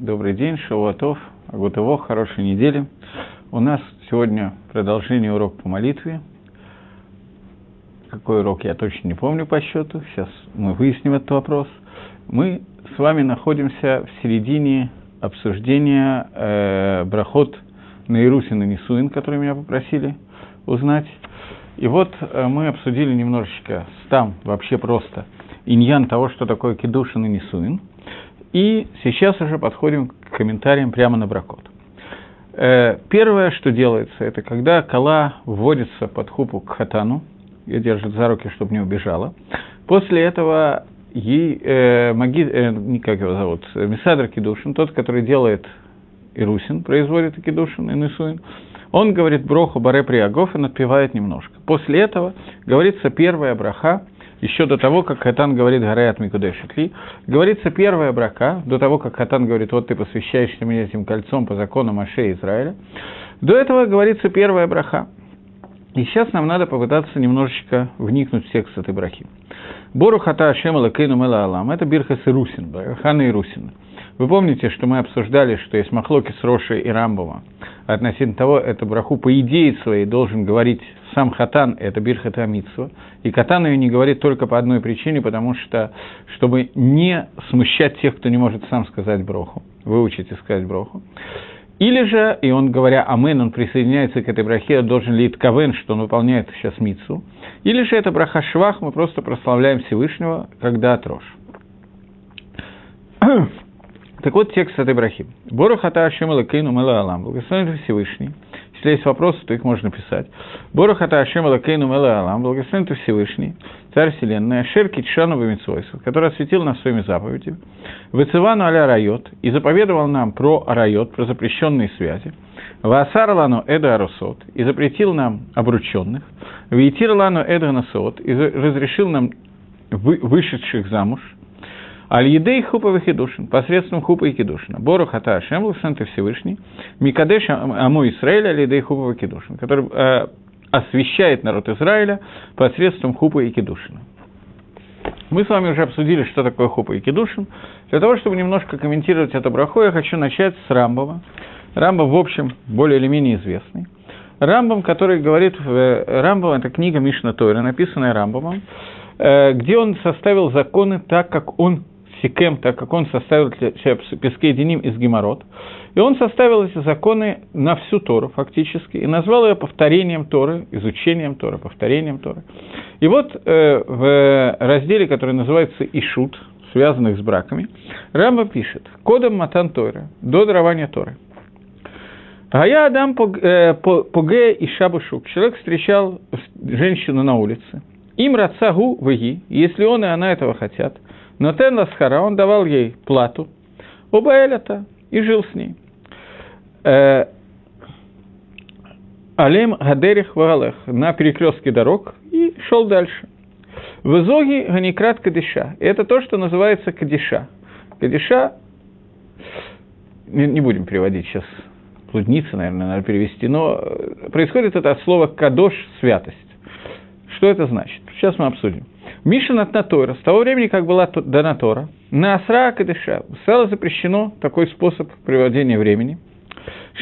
добрый день, Шавуатов, Агутово, хорошей недели. У нас сегодня продолжение урока по молитве. Какой урок, я точно не помню по счету, сейчас мы выясним этот вопрос. Мы с вами находимся в середине обсуждения э, брахот на Ирусин и Несуин, которые меня попросили узнать. И вот э, мы обсудили немножечко там вообще просто иньян того, что такое кедушин и Несуин – и сейчас уже подходим к комментариям прямо на бракот. Э, первое, что делается, это когда кола вводится под хупу к хатану, ее держит за руки, чтобы не убежала. После этого ей, э, маги, э, как его зовут, Мисадр Кедушин, тот, который делает Ирусин, производит Кедушин и Несуин, он говорит броху баре приагов и надпевает немножко. После этого говорится первая браха – еще до того, как Хатан говорит «Гараят Микудешитли», говорится первая брака, до того, как Хатан говорит «Вот ты посвящаешься мне этим кольцом по закону Маше Израиля», до этого говорится первая браха. И сейчас нам надо попытаться немножечко вникнуть в текст этой брахи. Бору хата Ашема Лакейну Мела Алам. Это Бирхас и Русин, Хана и Русин. Вы помните, что мы обсуждали, что есть Махлоки с Роши и Рамбова. Относительно того, эту браху по идее своей должен говорить сам хатан – это бирхата митсва, и катан ее не говорит только по одной причине, потому что, чтобы не смущать тех, кто не может сам сказать броху, выучить и сказать броху. Или же, и он, говоря «Амен», он присоединяется к этой брахе, должен ли Кавен, что он выполняет сейчас мицу. Или же это браха Швах, мы просто прославляем Всевышнего, когда отрожь. Так вот текст этой брахи. Борохата Ашем Лакейну Мела Алам. Благословен Всевышний – если есть вопросы, то их можно писать. Борохата Ашем Алакейну Алам, благословен ты Всевышний, Царь Вселенной, Ашер Китшану Бамитсвойсов, который осветил нас своими заповедями, Вецевану Аля Райот, и заповедовал нам про Райот, про запрещенные связи, Ваасар Лану Эда Арусот, и запретил нам обрученных, Вейтир Лану Эда Насот, и разрешил нам вышедших замуж – Аль-Едей Хупа Вахидушин, посредством Хупа и Кедушина. Бору Хата Ашем, Лусанты Всевышний, Микадеш Аму Исраиля, Аль-Едей Хупа Вахидушин, который э, освещает народ Израиля посредством Хупа и Кедушина. Мы с вами уже обсудили, что такое Хупа и Кедушин. Для того, чтобы немножко комментировать это браху, я хочу начать с Рамбова. Рамбов, в общем, более или менее известный. Рамбом, который говорит, э, Рамбом, это книга Мишна Тойра, написанная Рамбомом, э, где он составил законы так, как он Сикем, так как он составил Пескей Деним из Геморот. И он составил эти законы на всю Тору фактически, и назвал ее повторением Торы, изучением Торы, повторением Торы. И вот э, в разделе, который называется Ишут, связанных с браками, Рамба пишет «Кодом Матан Тора, до дарования Торы». А я Адам э, Поге и Шабушук. Человек встречал женщину на улице. Им рацагу веги, если он и она этого хотят – но Тен Ласхара, он давал ей плату, оба Элята, и жил с ней. Э, Алем Гадерих Вагалех на перекрестке дорог и шел дальше. В Изоге Ганикрат Кадиша. Это то, что называется Кадиша. Кадиша, не, не будем переводить сейчас, блудница, наверное, надо перевести, но происходит это от слова «кадош» – святость. Что это значит? Сейчас мы обсудим. Миша от Натора, с того времени, как была дана Тора, на Асра Кадыша стало запрещено такой способ приводения времени.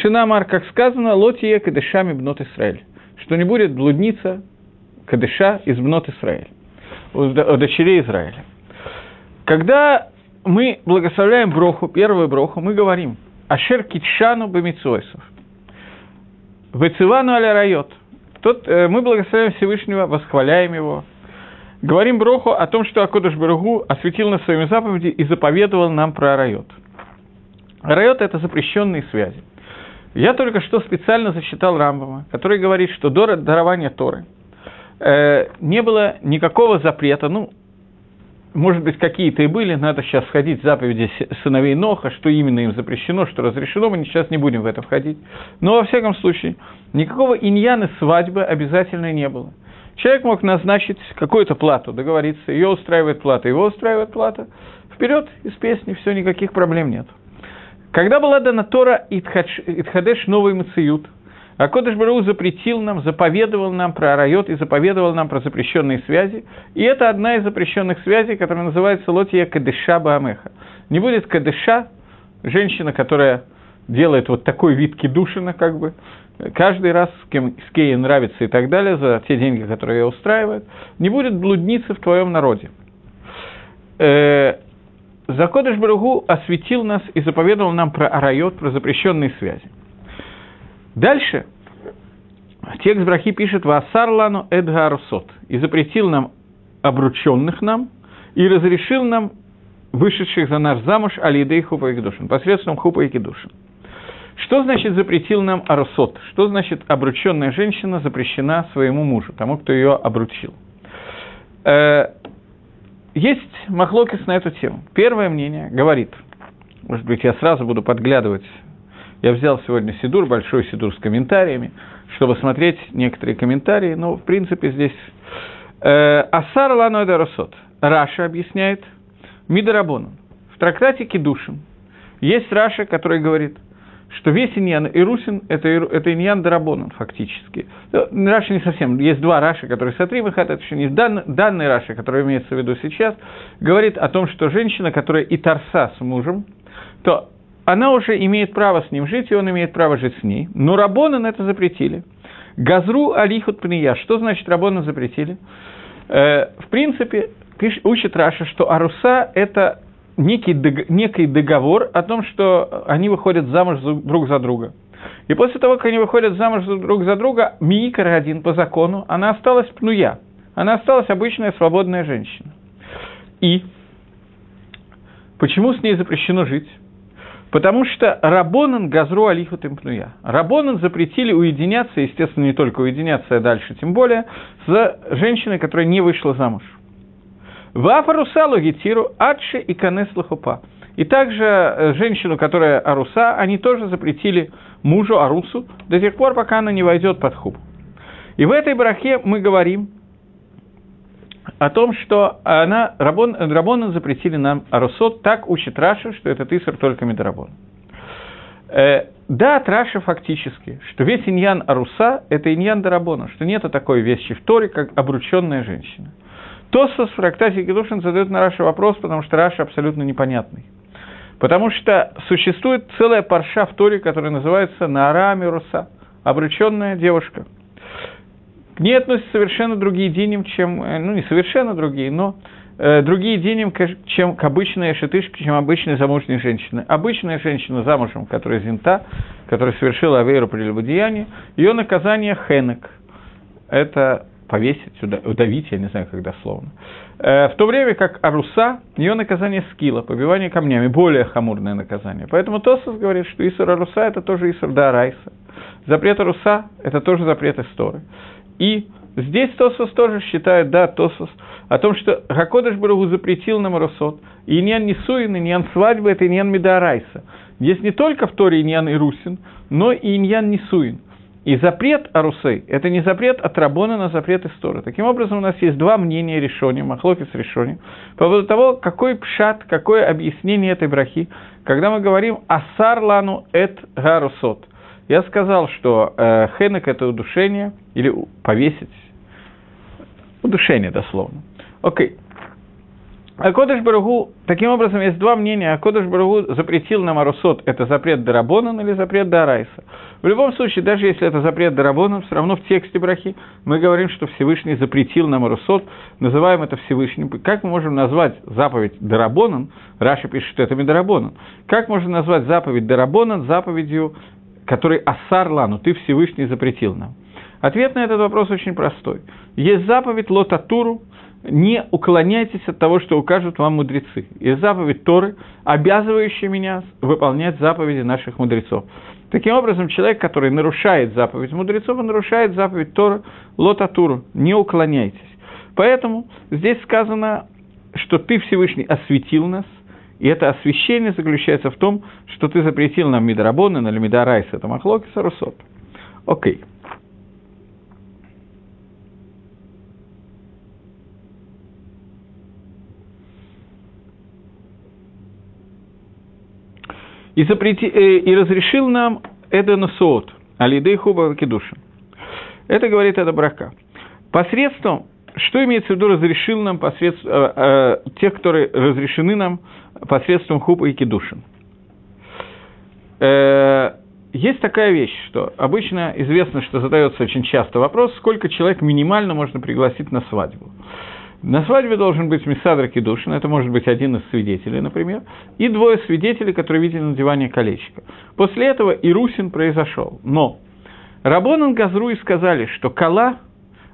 Шинамар, как сказано, Лотия Кадышами Бнот Исраэль, что не будет блудница Кадыша из Бнот Исраэль, у дочерей Израиля. Когда мы благословляем Броху, первую Броху, мы говорим Ашер Китшану Бамицойсов, Вецивану Аля Райот. Тот, э, мы благословляем Всевышнего, восхваляем его, Говорим Броху о том, что Акодыш Баругу осветил нас своими заповеди и заповедовал нам про Райот. Райот – это запрещенные связи. Я только что специально зачитал Рамбама, который говорит, что до дарования Торы э, не было никакого запрета, ну, может быть, какие-то и были, надо сейчас входить в заповеди сыновей Ноха, что именно им запрещено, что разрешено, мы сейчас не будем в это входить. Но, во всяком случае, никакого иньяны свадьбы обязательно не было – Человек мог назначить какую-то плату, договориться, ее устраивает плата, его устраивает плата. Вперед из песни, все, никаких проблем нет. Когда была дана Тора Итхадеш новый Мациют, а Кодыш Бару запретил нам, заповедовал нам про райот и заповедовал нам про запрещенные связи. И это одна из запрещенных связей, которая называется Лотия Кадыша Баамеха. Не будет Кадыша женщина, которая делает вот такой вид кедушина, как бы, каждый раз, с кем, с кем нравится и так далее, за те деньги, которые ее устраивают, не будет блудницы в твоем народе. Э, Закодыш Баругу осветил нас и заповедовал нам про арайот, про запрещенные связи. Дальше текст Брахи пишет «Ваасарлану эдгарсот» и запретил нам обрученных нам и разрешил нам вышедших за наш замуж алидей хупа и кедушин, посредством хупа и кедушин. Что значит запретил нам арсот? Что значит обрученная женщина запрещена своему мужу, тому, кто ее обручил? Э, есть махлокис на эту тему. Первое мнение говорит, может быть, я сразу буду подглядывать, я взял сегодня Сидур, большой Сидур с комментариями, чтобы смотреть некоторые комментарии, но, в принципе, здесь... Э, Асар Ланой Дарасот. Раша объясняет Мидарабону. В трактате Кедушин есть Раша, который говорит, что весь иньян и русин – это, это иньян дарабонан фактически. Ну, Раша не совсем. Есть два Раши, которые сотри это еще не дан, данный Раша, который имеется в виду сейчас, говорит о том, что женщина, которая и торса с мужем, то она уже имеет право с ним жить, и он имеет право жить с ней. Но Рабонан это запретили. Газру алихут пния. Что значит Рабонан запретили? Э, в принципе, учит Раша, что Аруса – это некий, некий договор о том, что они выходят замуж друг за друга. И после того, как они выходят замуж друг за друга, Миикар один по закону, она осталась пнуя. Она осталась обычная свободная женщина. И почему с ней запрещено жить? Потому что Рабонан Газру Алифу Темпнуя. Рабонан запретили уединяться, естественно, не только уединяться, а дальше тем более, с женщиной, которая не вышла замуж. Вафарусалу гитиру адши и канес лахупа. И также э, женщину, которая аруса, они тоже запретили мужу арусу до тех пор, пока она не войдет под хуп. И в этой брахе мы говорим о том, что она, רבנן, רבנן запретили нам ארוסות, так учит Раши, что это איסור только מדרבנן. Э, да, Раши фактически, что весь עניין ארוסה – это עניין דרבנן, что нет такой вещи в Торе, как обрученная женщина – Тосфос в трактате Кидушин задает на Раши вопрос, потому что Раши абсолютно непонятный. Потому что существует целая פרשה в Торе, которая называется נערה מאורסה, обрученная девушка. К ней относятся совершенно другие деним, чем, э, ну не совершенно другие, но э, другие деним, чем к обычной шатышке, чем обычной замужней женщины. Обычная женщина замужем, которая зинта, которая совершила авейру прелюбодеяние, ее наказание хенек. Это повесить, удавить, я не знаю, как дословно. Э, в то время как Аруса, ее наказание скилла, побивание камнями, более хамурное наказание. Поэтому Тосос говорит, что Исур Аруса – это тоже Исур Дарайса. Запрет Аруса – это тоже запрет Исторы. И здесь Тосос тоже считает, да, Тосос, о том, что Хакодыш Барагу запретил нам Арусот. И Иньян Нисуин, Иньян свадьбы – это Иньян Медарайса. Здесь не только в Торе Иньян Ирусин, но и Иньян Нисуин. И запрет Арусей – это не запрет от Рабона на запрет Истории. Таким образом, у нас есть два мнения решения, Махлокис решения, по поводу того, какой пшат, какое объяснение этой брахи, когда мы говорим «Асар лану эт гарусот». Я сказал, что э, хенек – это удушение, или повесить, удушение дословно. Окей. А Кодыш Барагу, таким образом, есть два мнения. А Кодыш Барагу запретил нам Арусот, это запрет Дарабонан или запрет Дарайса. В любом случае, даже если это запрет Дарабонан, все равно в тексте Брахи мы говорим, что Всевышний запретил нам Арусот, называем это Всевышним. Как мы можем назвать заповедь Дарабонан? Раша пишет, это Медарабонан. Как можно назвать заповедь Дарабонан заповедью, которой Асар Лану, ты Всевышний запретил нам? Ответ на этот вопрос очень простой. Есть заповедь Лотатуру, не уклоняйтесь от того, что укажут вам мудрецы. И заповедь Торы, обязывающая меня выполнять заповеди наших мудрецов. Таким образом, человек, который нарушает заповедь мудрецов, он нарушает заповедь Торы, лотатуру, не уклоняйтесь. Поэтому здесь сказано, что ты, Всевышний, осветил нас, и это освящение заключается в том, что ты запретил нам Мидарабона, или Мидарайс, это Махлок и Сарусот. Окей. Okay. И, запрети, э, и разрешил нам Эдена Соот, Алидей Хуба Кедушин. Это говорит это брака. Посредством, что имеется в виду, разрешил нам посредством, э, э, тех, которые разрешены нам посредством Хуба и Кедушин. э, есть такая вещь, что обычно известно, что задается очень часто вопрос, сколько человек минимально можно пригласить на свадьбу. На свадьбе должен быть Мисадр Кедушин, это может быть один из свидетелей, например, и двое свидетелей, которые видели надевание колечка. После этого Ирусин произошел. Но Рабонан Газруи сказали, что Кала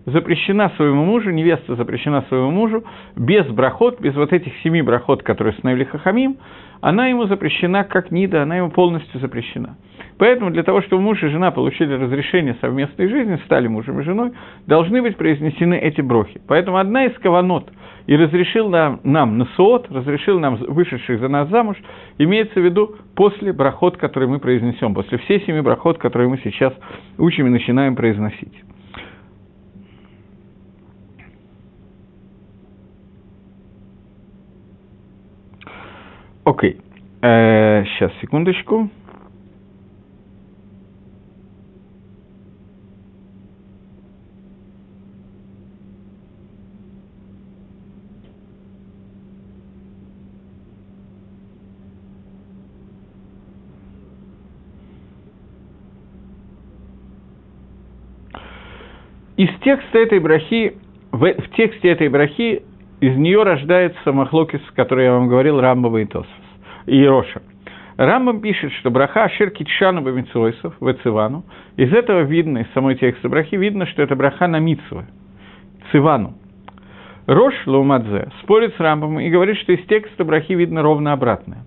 запрещена своему мужу, невеста запрещена своему мужу без брахот, без вот этих семи брахот, которые установили Хахамим, она ему запрещена как Нида, она ему полностью запрещена. Поэтому для того, чтобы муж и жена получили разрешение совместной жизни, стали мужем и женой, должны быть произнесены эти брохи. Поэтому одна из каванот и разрешил нам, нам насуот, разрешил нам вышедших за нас замуж, имеется в виду после брахот, который мы произнесем, после всей семи брахот, которые мы сейчас учим и начинаем произносить. Окей. Э, сейчас, секундочку. Из текста этой брахи, в, в тексте этой брахи из нее рождается Махлокис, который я вам говорил, Рамбова и Тосфос, и Роша. Рамбам пишет, что браха Ашир Китшану Бамитсойсов, Вецивану. Из этого видно, из самой текста брахи, видно, что это браха на Митсвы, Цивану. Рош Лаумадзе спорит с Рамбом и говорит, что из текста брахи видно ровно обратное.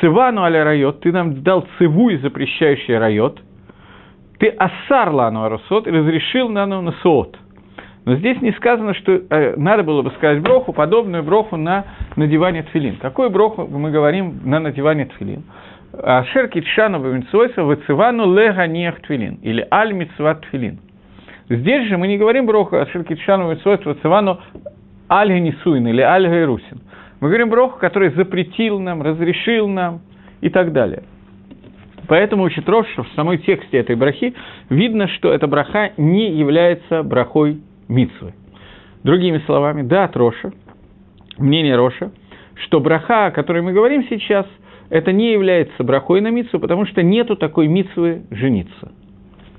Цивану аля райот, ты нам дал циву и запрещающий райот, ты ассар лану арусот и разрешил нану насуот – но здесь не сказано, что э, надо было бы сказать броху, подобную броху на надевание тфилин. Какую броху мы говорим на надевание тфилин? Ашер китшану бамитсуэса вецивану лега нех тфилин, или аль митсват тфилин. Здесь же мы не говорим броху Ашер китшану бамитсуэса вецивану аль генисуин или аль гайрусин. Мы говорим броху, который запретил нам, разрешил нам и так далее. Поэтому учит Рош, что в самой тексте этой брахи видно, что эта браха не является брахой митсвы. Другими словами, да, от Роша, мнение Роша, что браха, о которой мы говорим сейчас, это не является брахой на митсву, потому что нету такой митсвы жениться.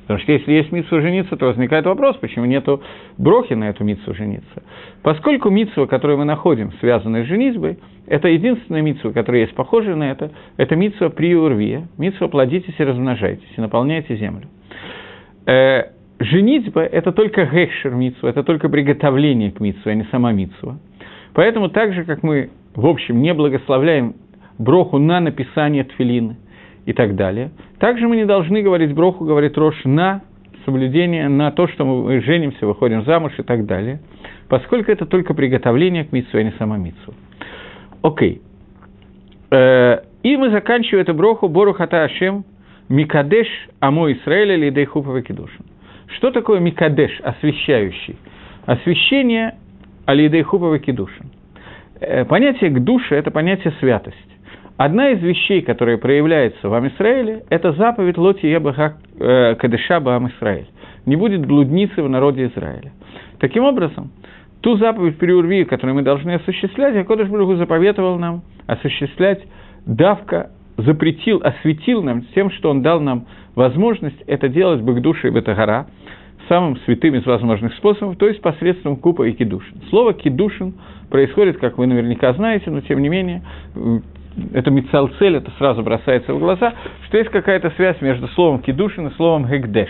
Потому что если есть митсва жениться, то возникает вопрос, почему нету брохи на эту митсву жениться. Поскольку митсва, которую мы находим, связанная с женитьбой, это единственная митсва, которая есть похожая на это, это митсва приурвия, митсва плодитесь и размножайтесь, и наполняйте землю. Женитьба – это только гекшер митсва, это только приготовление к митсве, а не сама митсва. Поэтому так же, как мы, в общем, не благословляем броху на написание тфилины и так далее, также мы не должны говорить броху, говорит Рош, на соблюдение, на то, что мы женимся, выходим замуж и так далее, поскольку это только приготовление к митсве, а не сама митсва. Окей. Э, и мы заканчиваем эту броху Борухата Ашем Микадеш Амо Исраэля Лидей Хупа Кедушин. Что такое Микадеш, освящающий? Освящение Алидей Хупова Кедушин. Э, понятие к душе – это понятие святость. Одна из вещей, которая проявляется в Амисраиле, это заповедь Лоти Ебаха э, Кадеша Баам Исраиль. Не будет блудницы в народе Израиля. Таким образом, ту заповедь Переурви, которую мы должны осуществлять, Акодыш Бругу заповедовал нам осуществлять давка запретил, осветил нам тем, что он дал нам возможность это делать бы к душе и Бетагара, самым святым из возможных способов, то есть посредством купа и кидушин. Слово кидушин происходит, как вы наверняка знаете, но тем не менее, это мицалцель, это сразу бросается в глаза, что есть какая-то связь между словом кидушин и словом гегдеш.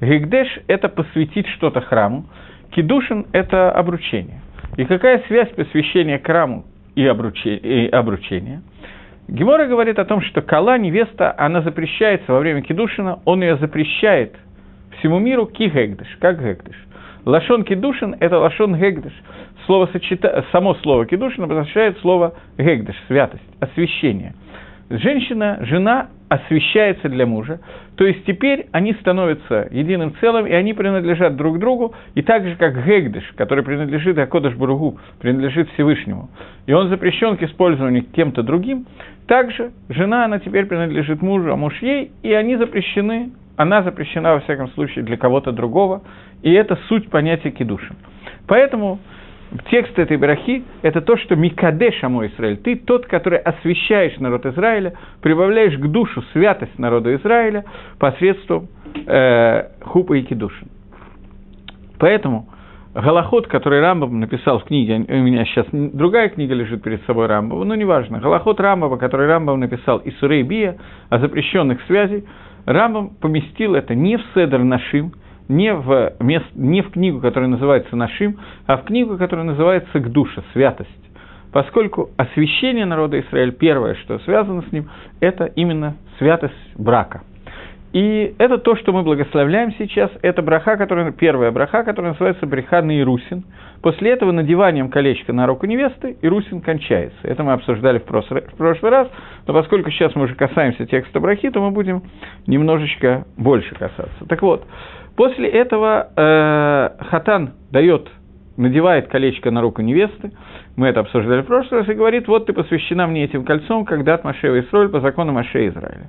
Гегдеш – это посвятить что-то храму, кидушин – это обручение. И какая связь посвящения храму и обручения? Гемора говорит о том, что Кала, невеста, она запрещается во время Кедушина, он ее запрещает всему миру ки гегдыш, как гегдыш. Лашон кедушин – это лашон гегдыш. Слово сочета... Само слово кедушин обозначает слово гегдыш, святость, освящение. Женщина, жена освящается для мужа, то есть теперь они становятся единым целым, и они принадлежат друг другу, и так же, как Гегдыш, который принадлежит Акодыш Буругу, принадлежит Всевышнему, и он запрещен к использованию кем-то другим, также жена, она теперь принадлежит мужу, а муж ей, и они запрещены, она запрещена, во всяком случае, для кого-то другого, и это суть понятия кедушин. Поэтому текст этой брахи – это то, что Микадеш Амо Израиль, ты тот, который освещаешь народ Израиля, прибавляешь к душу святость народа Израиля посредством э, хупа и кидушин. Поэтому Галахот, который Рамбам написал в книге, у меня сейчас другая книга лежит перед собой Рамбова, но неважно, Галахот Рамбова, который Рамбам написал из Сурей Бия о запрещенных связей, Рамбам поместил это не в Седр Нашим, не в, мест, не в книгу, которая называется Нашим, а в книгу, которая называется Гдуша, святость. Поскольку освящение народа Израиля, первое, что связано с ним, это именно святость брака – и это то, что мы благословляем сейчас. Это браха, которая, первая браха, которая называется бреха Ирусин. После этого надеванием колечка на руку невесты Ирусин кончается. Это мы обсуждали в прошлый раз, но поскольку сейчас мы уже касаемся текста брахи, то мы будем немножечко больше касаться. Так вот, после этого э, Хатан дает надевает колечко на руку невесты, мы это обсуждали в прошлый раз, и говорит, вот ты посвящена мне этим кольцом, когда от Машева Исроль по закону Маше Израиля.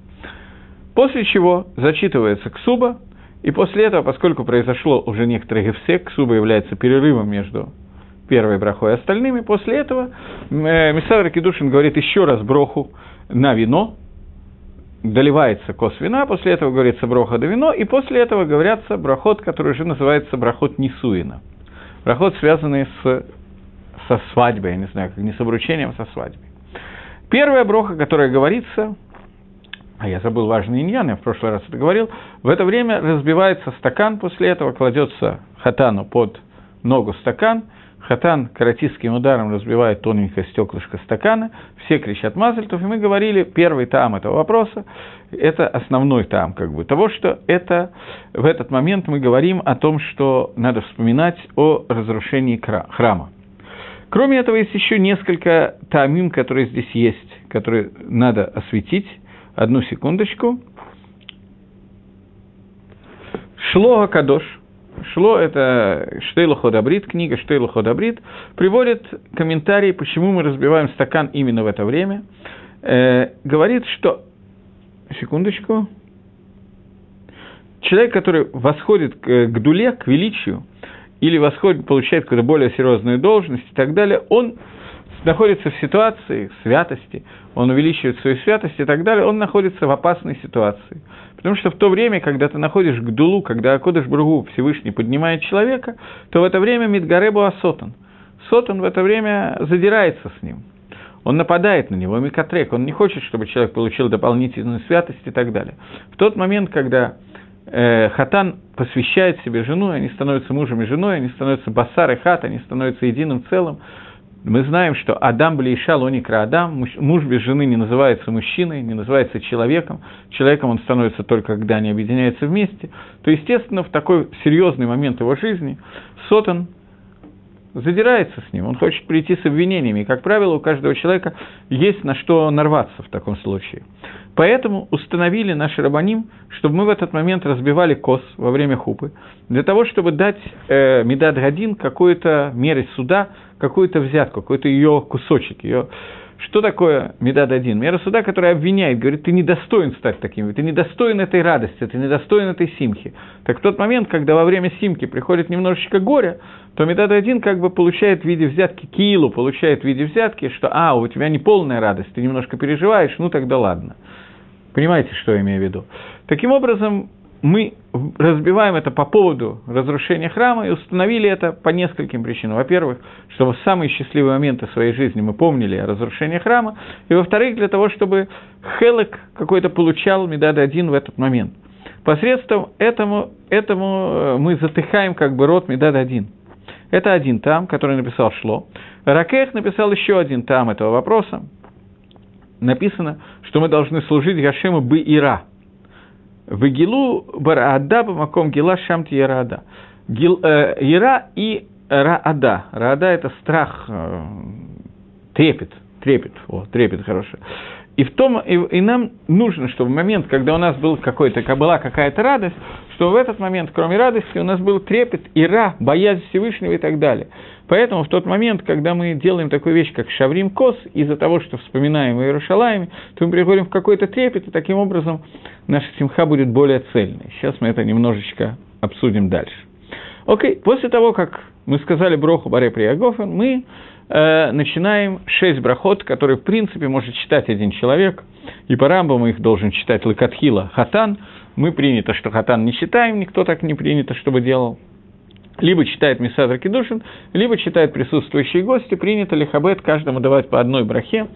После чего зачитывается ксуба, и после этого, поскольку произошло уже некоторый гефсек, ксуба является перерывом между первой брахой и остальными, после этого э, Мисавр Кедушин говорит еще раз броху на вино, доливается кос вина, после этого говорится броха до вино, и после этого говорятся брахот, который уже называется брахот Нисуина. Брахот, связанный с, со свадьбой, я не знаю, как не с обручением, а со свадьбой. Первая броха, которая говорится, а я забыл важный иньян, я в прошлый раз это говорил, в это время разбивается стакан, после этого кладется хатану под ногу стакан, хатан каратистским ударом разбивает тоненькое стеклышко стакана, все кричат мазальтов, и мы говорили, первый там этого вопроса, это основной там, как бы, того, что это, в этот момент мы говорим о том, что надо вспоминать о разрушении храма. Кроме этого, есть еще несколько тамим, которые здесь есть, которые надо осветить, Одну секундочку. Шло Кадош. Шло это Штейлу Ходабрит, книга Штейлу Ходабрит, приводит комментарий, почему мы разбиваем стакан именно в это время. Э, говорит, что... Секундочку. Человек, который восходит к, к дуле, к величию, или восходит, получает какую-то более серьезную должность и так далее, он находится в ситуации святости, он увеличивает свою святость и так далее, он находится в опасной ситуации. Потому что в то время, когда ты находишь Гдулу, когда Акодыш Бругу Всевышний поднимает человека, то в это время Мидгаребу Асотан. Сотан в это время задирается с ним. Он нападает на него, Микатрек, он не хочет, чтобы человек получил дополнительную святость и так далее. В тот момент, когда э, Хатан посвящает себе жену, они становятся мужем и женой, они становятся басар и хат, они становятся единым целым, мы знаем, что Адам Блииша Лоникра Адам, муж без жены не называется мужчиной, не называется человеком. Человеком он становится только, когда они объединяются вместе. То, естественно, в такой серьезный момент его жизни Сотан задирается с ним, он хочет прийти с обвинениями. И, как правило, у каждого человека есть на что нарваться в таком случае. Поэтому установили наши рабаним, чтобы мы в этот момент разбивали кос во время хупы, для того, чтобы дать э, Медад Гадин какой-то меры суда, какую-то взятку, какой-то ее кусочек, ее... Что такое Медад один? Мера суда, которая обвиняет, говорит, ты недостоин стать таким, ты недостоин этой радости, ты недостоин этой симхи. Так в тот момент, когда во время симки приходит немножечко горя, то Медад один как бы получает в виде взятки килу, получает в виде взятки, что, а, у тебя не полная радость, ты немножко переживаешь, ну тогда ладно. Понимаете, что я имею в виду? Таким образом, мы разбиваем это по поводу разрушения храма и установили это по нескольким причинам. Во-первых, чтобы в самые счастливые моменты своей жизни мы помнили о разрушении храма, и во-вторых, для того, чтобы Хелек какой-то получал медад один в этот момент. Посредством этому, этому э, мы затыхаем как бы рот медад один. Это один там, который написал Шло. Ракех написал еще один там этого вопроса. Написано, что мы должны служить Гашему бы Ира – Вагилу бараада маком гила шамти ярада. Гил, э, ира и раада. Раада – это страх, э, трепет, трепет, о, трепет хороший. И, в том, и, и нам нужно, чтобы в момент, когда у нас был какой-то, была какая-то радость, что в этот момент, кроме радости, у нас был трепет, ира, боязнь Всевышнего и так далее. Поэтому в тот момент, когда мы делаем такую вещь, как шаврим кос, из-за того, что вспоминаем о Иерушалайме, то мы приходим в какой-то трепет, и таким образом наша симха будет более цельной. Сейчас мы это немножечко обсудим дальше. Окей, после того, как мы сказали Броху Баре Приягофен, мы э, начинаем шесть брахот, которые, в принципе, может читать один человек, и по Рамбаму их должен читать Лакатхила Хатан. Мы принято, что Хатан не читаем, никто так не принято, чтобы делал. Либо читает Мисадр Кедушин, либо читает присутствующие гости. Принято лихабет каждому давать по одной брахе,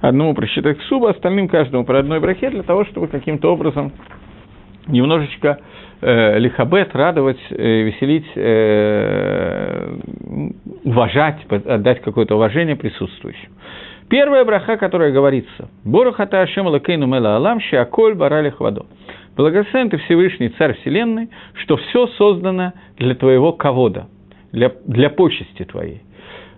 одному прочитать суба, остальным каждому по одной брахе, для того, чтобы каким-то образом немножечко э, лихабет, радовать, э, веселить, э, уважать, отдать какое-то уважение присутствующим. Первая браха, которая говорится, «Борухата Ашем Лакейну Мела Алам, Шиаколь Баралих Вадо». Благословен ты Всевышний Царь Вселенной, что все создано для твоего ковода, для, для почести твоей.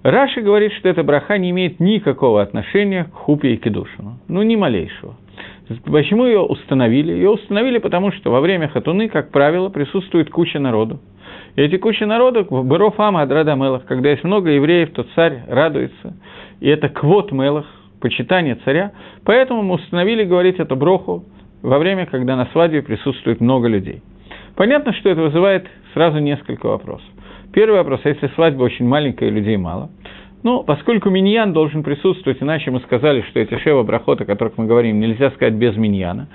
Раши говорит, что эта браха не имеет никакого отношения к хупе и кедушину. Ну, ни малейшего. Почему ее установили? Ее установили потому, что во время хатуны, как правило, присутствует куча народу. И эти куча народу, в Быров Ама Адрада Мелах, когда есть много евреев, то царь радуется. И это квот Мелах, почитание царя. Поэтому мы установили говорить эту броху во время, когда на свадьбе присутствует много людей. Понятно, что это вызывает сразу несколько вопросов. Первый вопрос, а если свадьба очень маленькая и людей мало, ну, поскольку миньян должен присутствовать, иначе мы сказали, что эти шева брахот, о которых мы говорим, нельзя сказать без миньяна,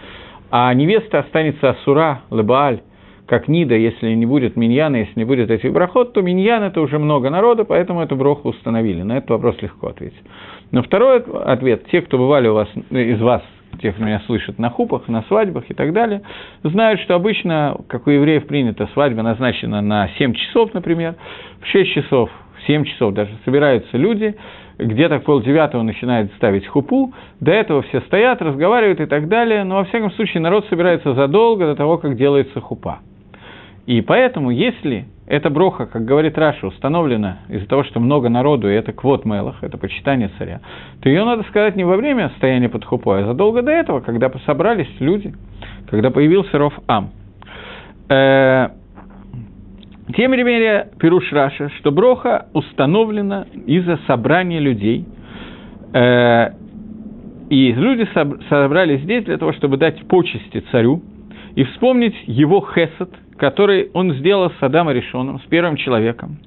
а невеста останется асура, лебааль, как Нида, если не будет миньяна, если не будет этих брахот, то миньян это уже много народа, поэтому эту броху установили. На этот вопрос легко ответить. Но второй ответ, те, кто бывали у вас, из вас, те, кто меня слышат на хупах, на свадьбах и так далее, знают, что обычно, как у евреев принято, свадьба назначена на 7 часов, например, в 6 часов в 7 часов даже собираются люди, где-то в полдевятого начинают ставить хупу, до этого все стоят, разговаривают и так далее, но во всяком случае народ собирается задолго до того, как делается хупа. И поэтому, если эта ברכה, как говорит Раши, установлена из-за того, что много народу, и это כבוד מלך, это почитание царя, то ее надо сказать не во время стояния под хупой, а задолго до этого, когда собрались люди, когда появился רוב עם. Э, тем не менее, פירש Раши, что ברכה установлена из-за собрания людей, э, и люди собрались здесь для того, чтобы дать почести царю и вспомнить его хесед, который он сделал с Адамом Решоном, с первым человеком,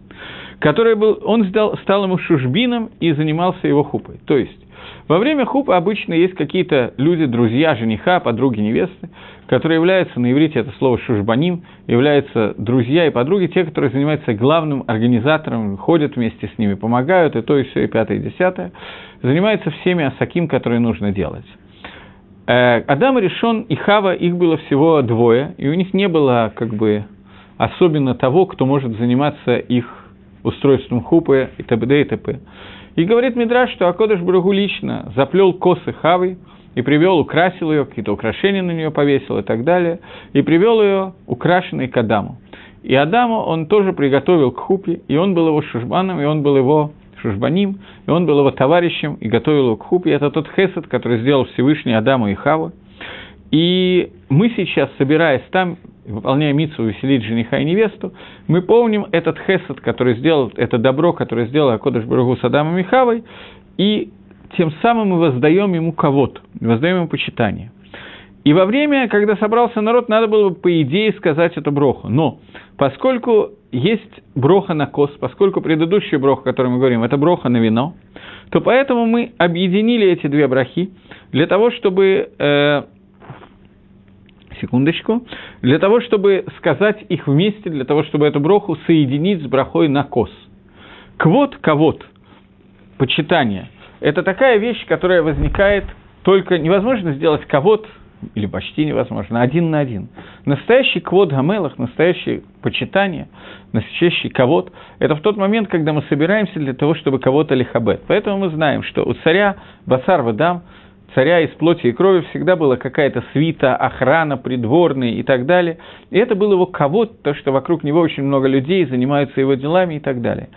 который был, он стал, стал ему шужбином и занимался его хупой. То есть, во время хупа обычно есть какие-то люди, друзья, жениха, подруги невесты, которые являются, на иврите это слово шужбаним, являются друзья и подруги, те, которые занимаются главным организатором, ходят вместе с ними, помогают, и то, и все, и пятое, и десятое, занимаются всеми асаким, которые нужно делать. Э, Адам решен и Хава, их было всего двое, и у них не было как бы особенно того, кто может заниматься их устройством хупы и т.д. и т.п. И говорит Мидраш, что Акодыш Брагу лично заплел косы Хавы и привел, украсил ее, какие-то украшения на нее повесил и так далее, и привел ее украшенной к Адаму. И Адаму он тоже приготовил к хупе, и он был его шушбаном, и он был его шушбаним, и он был его товарищем, и готовил его к хупе. Это тот хесед, который сделал Всевышний Адаму и Хаву. И мы сейчас, собираясь там, выполняя митцу веселить жениха и невесту, мы помним этот хесед, который сделал, это добро, которое сделал Акодыш Барагу с Адамом и Хавой, и тем самым мы воздаем ему кого-то, воздаем ему почитание. И во время, когда собрался народ, надо было бы, по идее, сказать эту броху. Но поскольку есть броха на кос, поскольку предыдущий брох, о котором мы говорим, это броха на вино, то поэтому мы объединили эти две брахи для того, чтобы э, секундочку, для того, чтобы сказать их вместе, для того, чтобы эту броху соединить с брахой на кос. Квот, ковод, почитание, это такая вещь, которая возникает только невозможно сделать ковод или почти невозможно, один на один. Настоящий квод гамелах, настоящее почитание, настоящий ковод, это в тот момент, когда мы собираемся для того, чтобы кого-то лихабет. Поэтому мы знаем, что у царя Басар Вадам царя из плоти и крови всегда была какая-то свита, охрана, придворные и так далее. И это был его кого то, что вокруг него очень много людей занимаются его делами и так далее.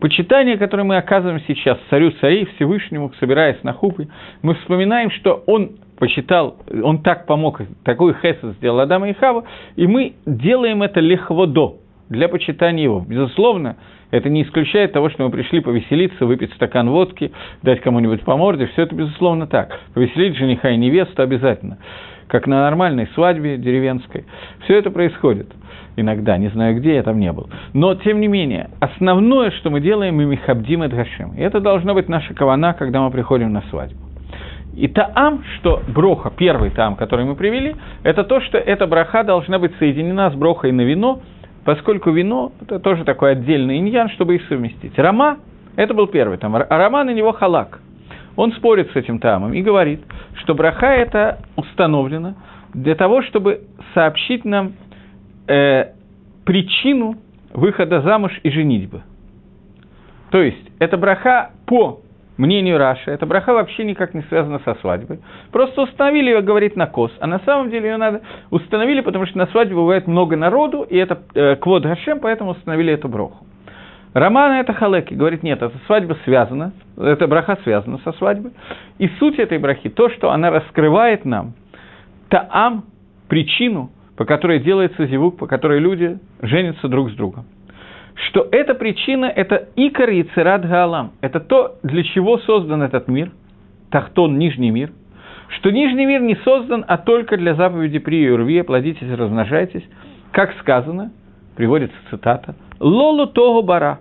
Почитание, которое мы оказываем сейчас царю царей, Всевышнему, собираясь на хупы, мы вспоминаем, что он почитал, он так помог, такой хесед сделал Адама и Хава, и мы делаем это легводо, для почитания его. Безусловно, это не исключает того, что мы пришли повеселиться, выпить стакан водки, дать кому-нибудь по морде. Все это, безусловно, так. Повеселить жениха и невесту обязательно. как на нормальной свадьбе деревенской. Все это происходит иногда, не знаю где, я там не был. Но, тем не менее, основное, что мы делаем, мы михабдим et гашим. И это должна быть наша кавана, когда мы приходим на свадьбу. И таам, что броха, первый таам, который мы привели, это то, что эта браха должна быть соединена с брохой на вино, поскольку вино – это тоже такой отдельный иньян, чтобы их совместить. Рама – это был первый там, а Рама на него халак. Он спорит с этим тамом и говорит, что браха это установлено для того, чтобы сообщить нам э, причину выхода замуж и женитьбы. То есть, это браха по мнению Раши, эта браха вообще никак не связана со свадьбой. Просто установили ее, говорит, на кос. А на самом деле ее надо установили, потому что на свадьбе бывает много народу, и это э, квод Гашем, поэтому установили эту броху. Романа это халеки, говорит, нет, эта свадьба связана, эта браха связана со свадьбой. И суть этой брахи, то, что она раскрывает нам таам, причину, по которой делается зивук, по которой люди женятся друг с другом что эта причина – это икор и цират гаалам. Это то, для чего создан этот мир, тахтон, нижний мир, что нижний мир не создан, а только для заповеди при Юрве, плодитесь размножайтесь, как сказано, приводится цитата, «Лолу того бара»,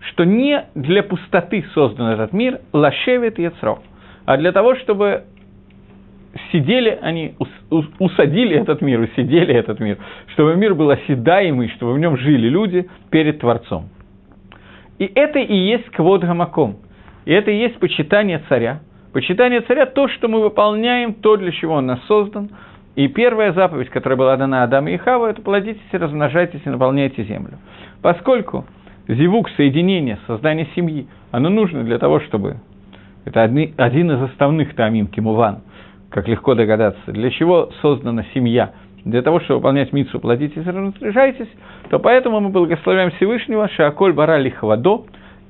что не для пустоты создан этот мир, лашевит яцро, а для того, чтобы сидели они, усадили этот мир, усидели этот мир, чтобы мир был оседаемый, чтобы в нем жили люди перед Творцом. И это и есть квод гамаком. И это и есть почитание царя. Почитание царя – то, что мы выполняем, то, для чего он нас создан. И первая заповедь, которая была дана Адаму и Хаву, это плодитесь размножайтесь и наполняйте землю. Поскольку зивук, соединение, создание семьи, оно нужно для того, чтобы... Это один из основных тамим, кимуван – как легко догадаться, для чего создана семья, для того, чтобы выполнять митсу, платитесь и разрешайтесь, то поэтому мы благословляем Всевышнего, Шааколь Бара Лихвадо,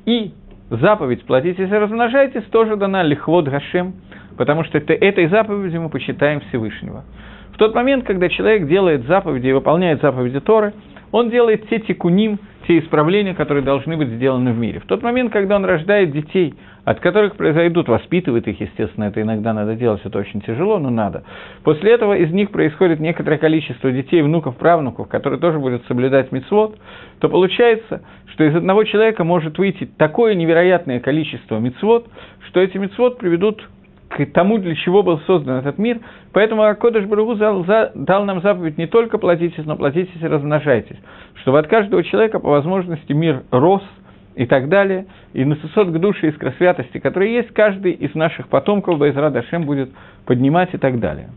и заповедь «платитесь и размножайтесь» тоже дана Лихвод Гашем, потому что это, этой заповедью мы почитаем Всевышнего. В тот момент, когда человек делает заповеди и выполняет заповеди Торы, он делает те тикуним, те исправления, которые должны быть сделаны в мире. В тот момент, когда он рождает детей – от которых произойдут, воспитывает их, естественно, это иногда надо делать, это очень тяжело, но надо. После этого из них происходит некоторое количество детей, внуков, правнуков, которые тоже будут соблюдать мицвод, то получается, что из одного человека может выйти такое невероятное количество мицвод, что эти мицвод приведут к тому, для чего был создан этот мир. Поэтому Акодыш Баругу дал нам заповедь не только платитесь, но платитесь и размножайтесь, чтобы от каждого человека по возможности мир рос – и так далее, и на сосот к душе искра святости, которые есть, каждый из наших потомков Байзра Дашем будет поднимать и так далее.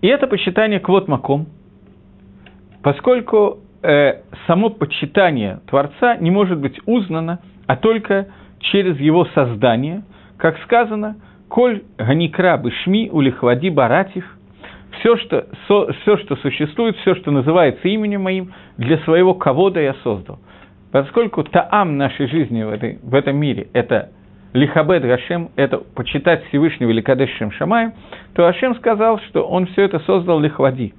И это почитание квот маком, поскольку э, само почитание Творца не может быть узнано, а только через его создание, как сказано, «Коль ганикра бышми улихвади баратив», все что, со, все, что существует, все, что называется именем моим, для своего кого-то я создал. Поскольку таам нашей жизни в, этой, в этом мире – это лихабет Гашем, это почитать Всевышнего или Кадешем Шамаем, то Ашем сказал, что он все это создал лихвади.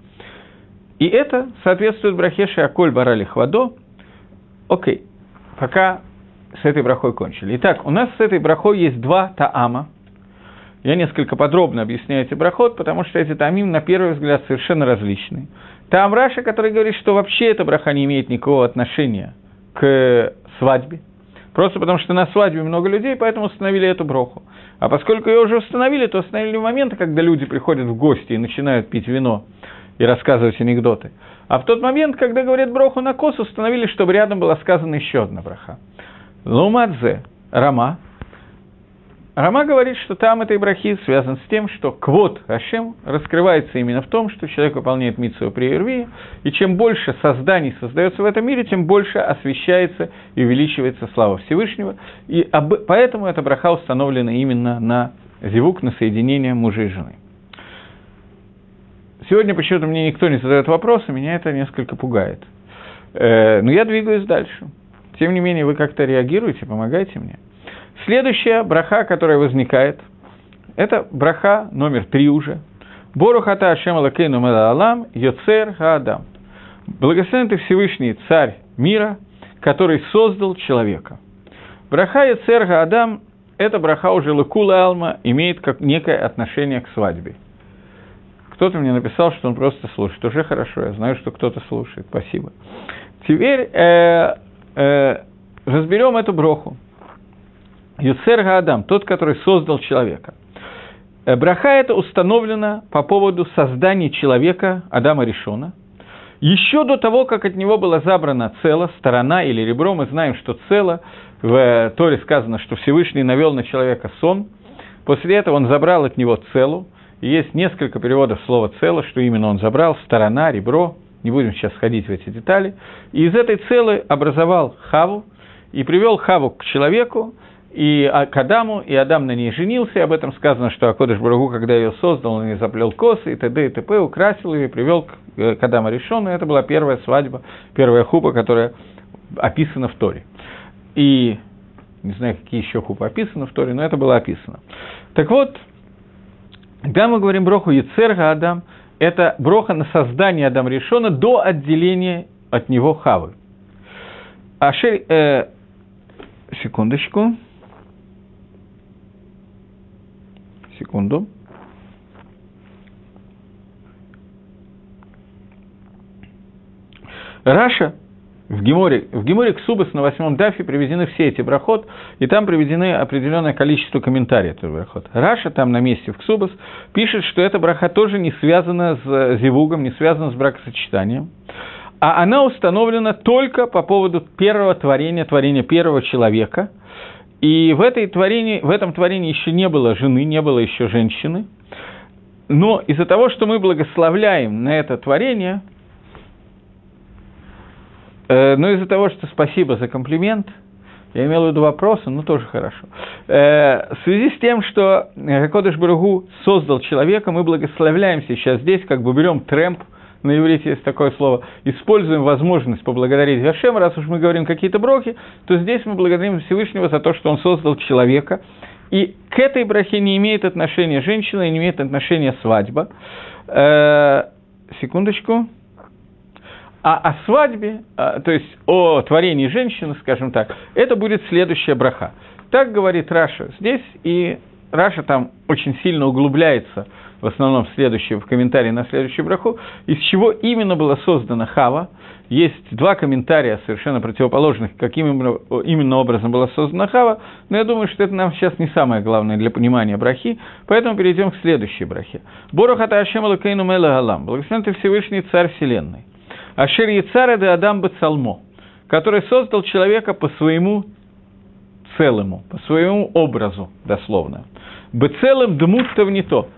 И это соответствует брахеше Аколь Бара лихвадо. Окей, пока с этой брахой кончили. Итак, у нас с этой брахой есть два таама. Я несколько подробно объясняю эти брахот, потому что эти таамим, на первый взгляд, совершенно различные. Таам Раша, который говорит, что вообще эта браха не имеет никакого отношения – к свадьбе. Просто потому что на свадьбе много людей, поэтому установили эту броху. А поскольку ее уже установили, то установили моменты, когда люди приходят в гости и начинают пить вино и рассказывать анекдоты. А в тот момент, когда говорят броху на кос, установили, чтобы рядом была сказана еще одна броха. Лумадзе, Рама, Рама говорит, что там этой брахи связан с тем, что квот Ашем раскрывается именно в том, что человек выполняет митсу при Ирвии, и чем больше созданий создается в этом мире, тем больше освещается и увеличивается слава Всевышнего. И об... поэтому эта браха установлена именно на зевук, на соединение мужа и жены. Сегодня почему-то мне никто не задает вопросы, меня это несколько пугает. Э, но я двигаюсь дальше. Тем не менее, вы как-то реагируете, помогаете мне. Следующая браха, которая возникает, это браха номер три уже. Борухата Ашем Алакейну Алам Йоцер Хаадам. Благословен ты Всевышний Царь мира, который создал человека. Браха Йоцер Хаадам – это браха уже Лакула Алма, имеет как некое отношение к свадьбе. Кто-то мне написал, что он просто слушает. Уже хорошо, я знаю, что кто-то слушает. Спасибо. Теперь э, э, разберем эту броху. Юцер Гаадам, тот, который создал человека. Э, браха это установлена по поводу создания человека, Адама Решона. Еще до того, как от него была забрана цело, сторона или ребро, мы знаем, что цело, в Торе сказано, что Всевышний навел на человека сон. После этого он забрал от него целу. Есть несколько переводов слова цело, что именно он забрал, сторона, ребро, не будем сейчас ходить в эти детали. И из этой целы образовал Хаву и привел Хаву к человеку, и а, к Адаму, и Адам на ней женился, и об этом сказано, что Акодыш Барагу, когда ее создал, он ей заплел косы, и т.д. и т.п., украсил ее и привел к, э, к Адаму решенную. Это была первая свадьба, первая хупа, которая описана в Торе. И не знаю, какие еще хупы описаны в Торе, но это было описано. Так вот, когда мы говорим броху Ецерга Адам, это броха на создание Адам решена до отделения от него Хавы. אשר, э, секундочку. Секунду. Раши в Гемаре, в Гемаре Ксубас на восьмом дафе приведены все эти ברכות, и там приведены определенное количество комментариев этого ברכות. Раши там на месте в Ксубас пишет, что эта ברכה тоже не связана с зивугом, не связана с бракосочетанием, а она установлена только по поводу первого творения, творения первого человека – и в, этой творении, в этом творении еще не было жены, не было еще женщины. Но из-за того, что мы благословляем на это творение, э, но из-за того, что спасибо за комплимент, я имел в виду вопросы, но тоже хорошо. Э, в связи с тем, что Кодыш Баругу создал человека, мы благословляем сейчас здесь, как бы берем трэмп – на иврите есть такое слово, используем возможность поблагодарить Гашем, раз уж мы говорим какие-то брохи, то здесь мы благодарим Всевышнего за то, что он создал человека, и к этой брахе не имеет отношения женщина, не имеет отношения свадьба. Э, секундочку. А о свадьбе, а, то есть о творении женщины, скажем так, это будет следующая ברכה. Так говорит Раши здесь, и Раши там очень сильно углубляется в основном в, следующий, в комментарии на следующую браху, из чего именно была создана Хава. Есть два комментария совершенно противоположных, каким именно, образом была создана Хава, но я думаю, что это нам сейчас не самое главное для понимания брахи, поэтому перейдем к следующей брахе. Борохата Ашем Алакейну Мела благословен ты Всевышний Царь Вселенной. Ашер Яцара де Адам Бацалмо, который создал человека по своему целому, по своему образу, дословно. Бецелым дмут то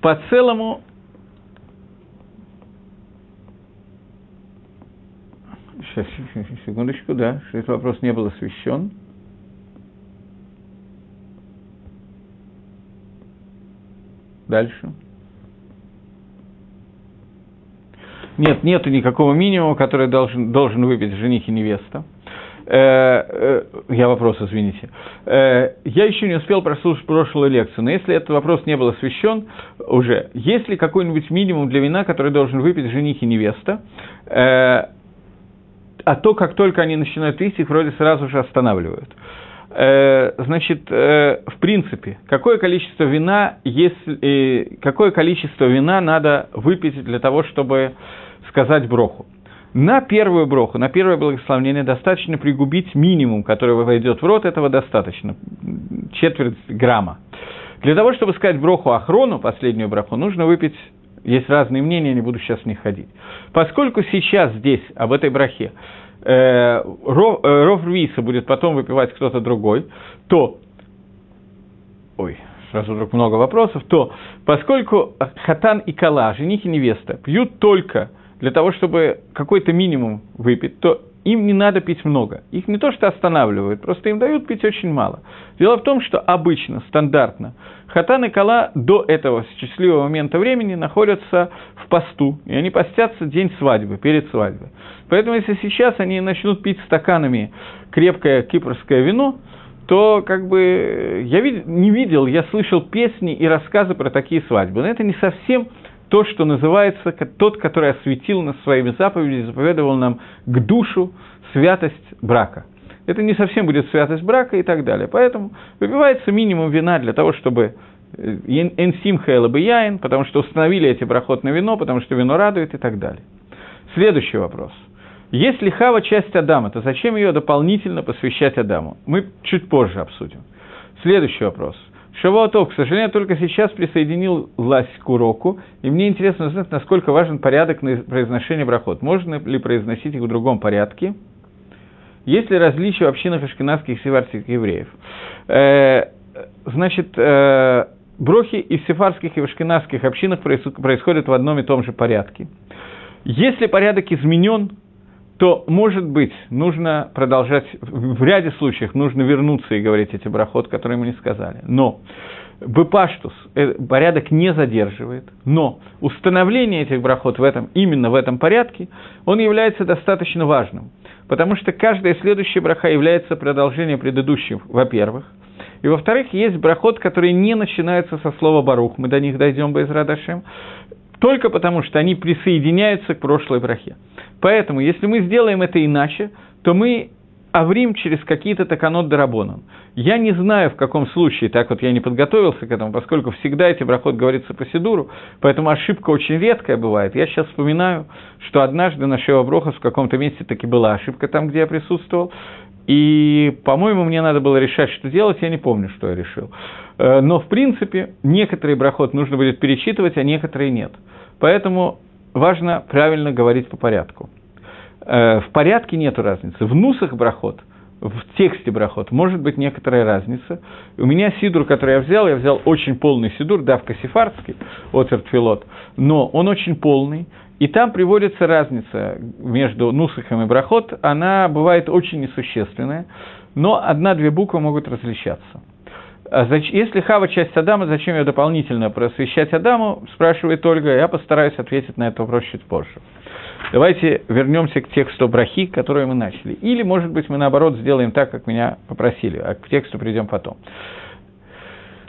по целому Сейчас, секундочку, да, что этот вопрос не был освещен. Дальше. Нет, нету никакого минимума, который должен, должен выпить жених и невеста. Э, э, я вопрос, извините. Э, я еще не успел прослушать прошлую лекцию, но если этот вопрос не был освещен уже, есть ли какой-нибудь минимум для вина, который должен выпить жених и невеста, а то, как только они начинают пить, их вроде сразу же останавливают. Значит, в принципе, какое количество вина, если, какое количество вина надо выпить для того, чтобы сказать броху? На первую броху, на первое благословение достаточно пригубить минимум, который войдет в рот, этого достаточно, четверть грамма. Для того, чтобы сказать броху Ахрону, последнюю броху, нужно выпить, есть разные мнения, не буду сейчас в них ходить. Поскольку сейчас здесь, об этой брахе, э, ров, э, ров Виса будет потом выпивать кто-то другой, то, ой, сразу вдруг много вопросов, то поскольку хатан и кала, жених и невеста, пьют только для того, чтобы какой-то минимум выпить, то им не надо пить много. Их не то что останавливают, просто им дают пить очень мало. Дело в том, что обычно, стандартно, хатан и кала до этого счастливого момента времени находятся в посту, и они постятся день свадьбы, перед свадьбой. Поэтому если сейчас они начнут пить стаканами крепкое кипрское вино, то как бы я вид- не видел, я слышал песни и рассказы про такие свадьбы. Но это не совсем то, что называется тот, который осветил нас своими заповедями, заповедовал нам к душу святость брака. Это не совсем будет святость брака и так далее. Поэтому выпивается минимум вина для того, чтобы Энсим Яин, потому что установили эти брахот на вино, потому что вино радует и так далее. Следующий вопрос. Если Хава часть Адама, то зачем ее дополнительно посвящать Адаму? Мы чуть позже обсудим. Следующий вопрос. Шавуатов, к сожалению, только сейчас присоединил власть к уроку, и мне интересно узнать, насколько важен порядок на произношения брахот. Можно ли произносить их в другом порядке? Есть ли различия в общинах ашкенадских и севарских евреев? Э, значит, э, брохи и в сефарских и в ашкенадских общинах происходят в одном и том же порядке. Если порядок изменен, то, может быть, нужно продолжать, в ряде случаев нужно вернуться и говорить эти брахот, которые мы не сказали. Но Бепаштус э, порядок не задерживает, но установление этих брахот в этом, именно в этом порядке, он является достаточно важным, потому что каждая следующая браха является продолжением предыдущих, во-первых, и во-вторых, есть брахот, которые не начинаются со слова «барух», мы до них дойдем без радашем, только потому что они присоединяются к прошлой брахе. Поэтому, если мы сделаем это иначе, то мы аврим через какие-то таканот дарабонан. Я не знаю, в каком случае, так вот я не подготовился к этому, поскольку всегда эти брахот говорится по Сидуру, поэтому ошибка очень редкая бывает. Я сейчас вспоминаю, что однажды на Шева Брохас в каком-то месте таки была ошибка там, где я присутствовал, и, по-моему, мне надо было решать, что делать, я не помню, что я решил. Э, но, в принципе, некоторые брахот нужно будет перечитывать, а некоторые нет. Поэтому важно правильно говорить по порядку. Э, в порядке нет разницы. В нусах брахот, в тексте брахот может быть некоторая разница. У меня сидур, который я взял, я взял очень полный сидур, давка сефардский, Оцертфилот, но он очень полный, и там приводится разница между нусахом и брахот, она бывает очень несущественная, но одна-две буквы могут различаться. А если Хава часть Адама, зачем ее дополнительно просвещать Адаму, спрашивает Ольга, я постараюсь ответить на этот вопрос чуть позже. Давайте вернемся к тексту брахи, который мы начали. Или, может быть, мы наоборот сделаем так, как меня попросили, а к тексту придем потом.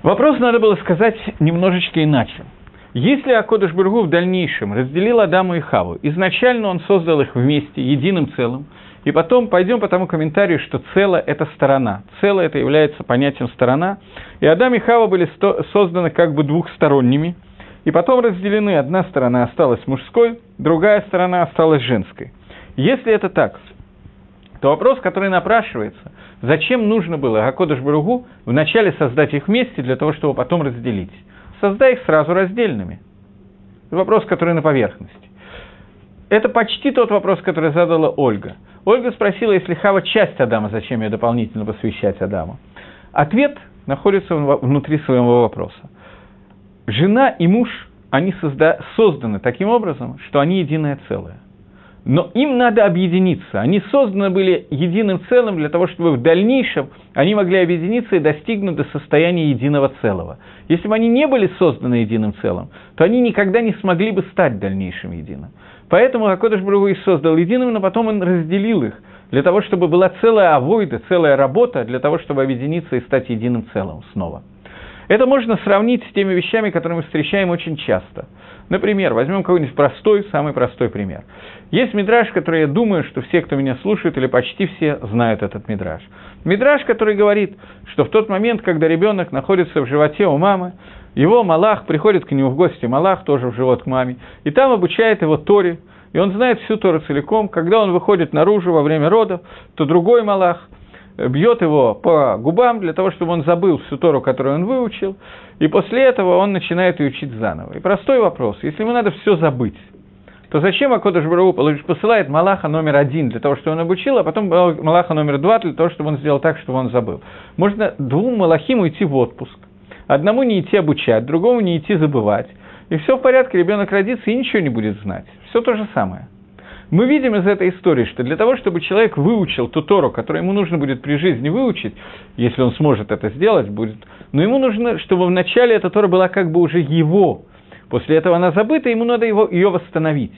Вопрос надо было сказать немножечко иначе. Если Акодыш Бургу в дальнейшем разделил Адаму и Хаву, изначально он создал их вместе, единым целым – и потом пойдем по тому комментарию, что целое – это сторона. Целое – это является понятием сторона. И Адам и Хава были созданы как бы двухсторонними. И потом разделены. Одна сторона осталась мужской, другая сторона осталась женской. Если это так, то вопрос, который напрашивается, зачем нужно было Гакодыш Баругу вначале создать их вместе для того, чтобы потом разделить? Создай их сразу раздельными. Вопрос, который на поверхности. Это почти тот вопрос, который задала Ольга. Ольга спросила, если Хава часть Адама, зачем ее дополнительно посвящать Адаму? Ответ находится внутри своего вопроса. Жена и муж, они созда- созданы таким образом, что они единое целое. Но им надо объединиться. Они созданы были единым целым для того, чтобы в дальнейшем они могли объединиться и достигнуть до состояния единого целого. Если бы они не были созданы единым целым, то они никогда не смогли бы стать дальнейшим единым. Поэтому Акодыш Брагу и создал единым, но потом он разделил их, для того, чтобы была целая авойда, целая работа, для того, чтобы объединиться и стать единым целым снова. Это можно сравнить с теми вещами, которые мы встречаем очень часто. Например, возьмем какой-нибудь простой, самый простой пример. Есть мидраж, который я думаю, что все, кто меня слушает, или почти все знают этот мидраж. Мидраж, который говорит, что в тот момент, когда ребенок находится в животе у мамы, его Малах приходит к нему в гости, Малах тоже в живот к маме, и там обучает его Торе, и он знает всю Тору целиком. Когда он выходит наружу во время родов, то другой Малах бьет его по губам для того, чтобы он забыл всю Тору, которую он выучил, и после этого он начинает ее учить заново. И простой вопрос, если ему надо все забыть, то зачем Акодыш Барау посылает Малаха номер один для того, чтобы он обучил, а потом Малаха номер два для того, чтобы он сделал так, чтобы он забыл? Можно двум Малахим уйти в отпуск, Одному не идти обучать, другому не идти забывать. И все в порядке, ребенок родится и ничего не будет знать. Все то же самое. Мы видим из этой истории, что для того, чтобы человек выучил ту Тору, которую ему нужно будет при жизни выучить, если он сможет это сделать, будет, но ему нужно, чтобы вначале эта Тора была как бы уже его. После этого она забыта, ему надо его, ее восстановить.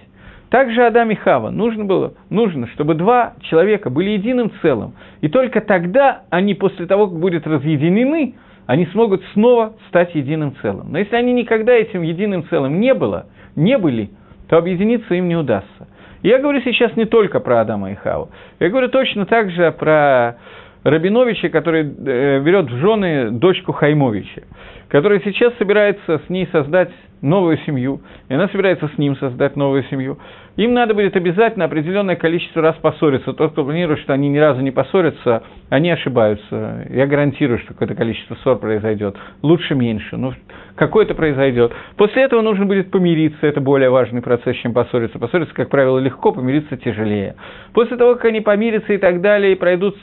Также Адам и Хава нужно было, нужно, чтобы два человека были единым целым. И только тогда они после того, как будут разъединены, они смогут снова стать единым целым. Но если они никогда этим единым целым не, было, не были, то объединиться им не удастся. Я говорю сейчас не только про Адама и Хаву. Я говорю точно так же про Рабиновича, который э, берет в жены дочку Хаймовича, который сейчас собирается с ней создать новую семью, и она собирается с ним создать новую семью. Им надо будет обязательно определенное количество раз поссориться. Тот, кто планирует, что они ни разу не поссорятся, они ошибаются. Я гарантирую, что какое-то количество ссор произойдет. Лучше меньше, но какое-то произойдет. После этого нужно будет помириться, это более важный процесс, чем поссориться. Поссориться, как правило, легко, помириться тяжелее. После того, как они помирятся и так далее, и пройдут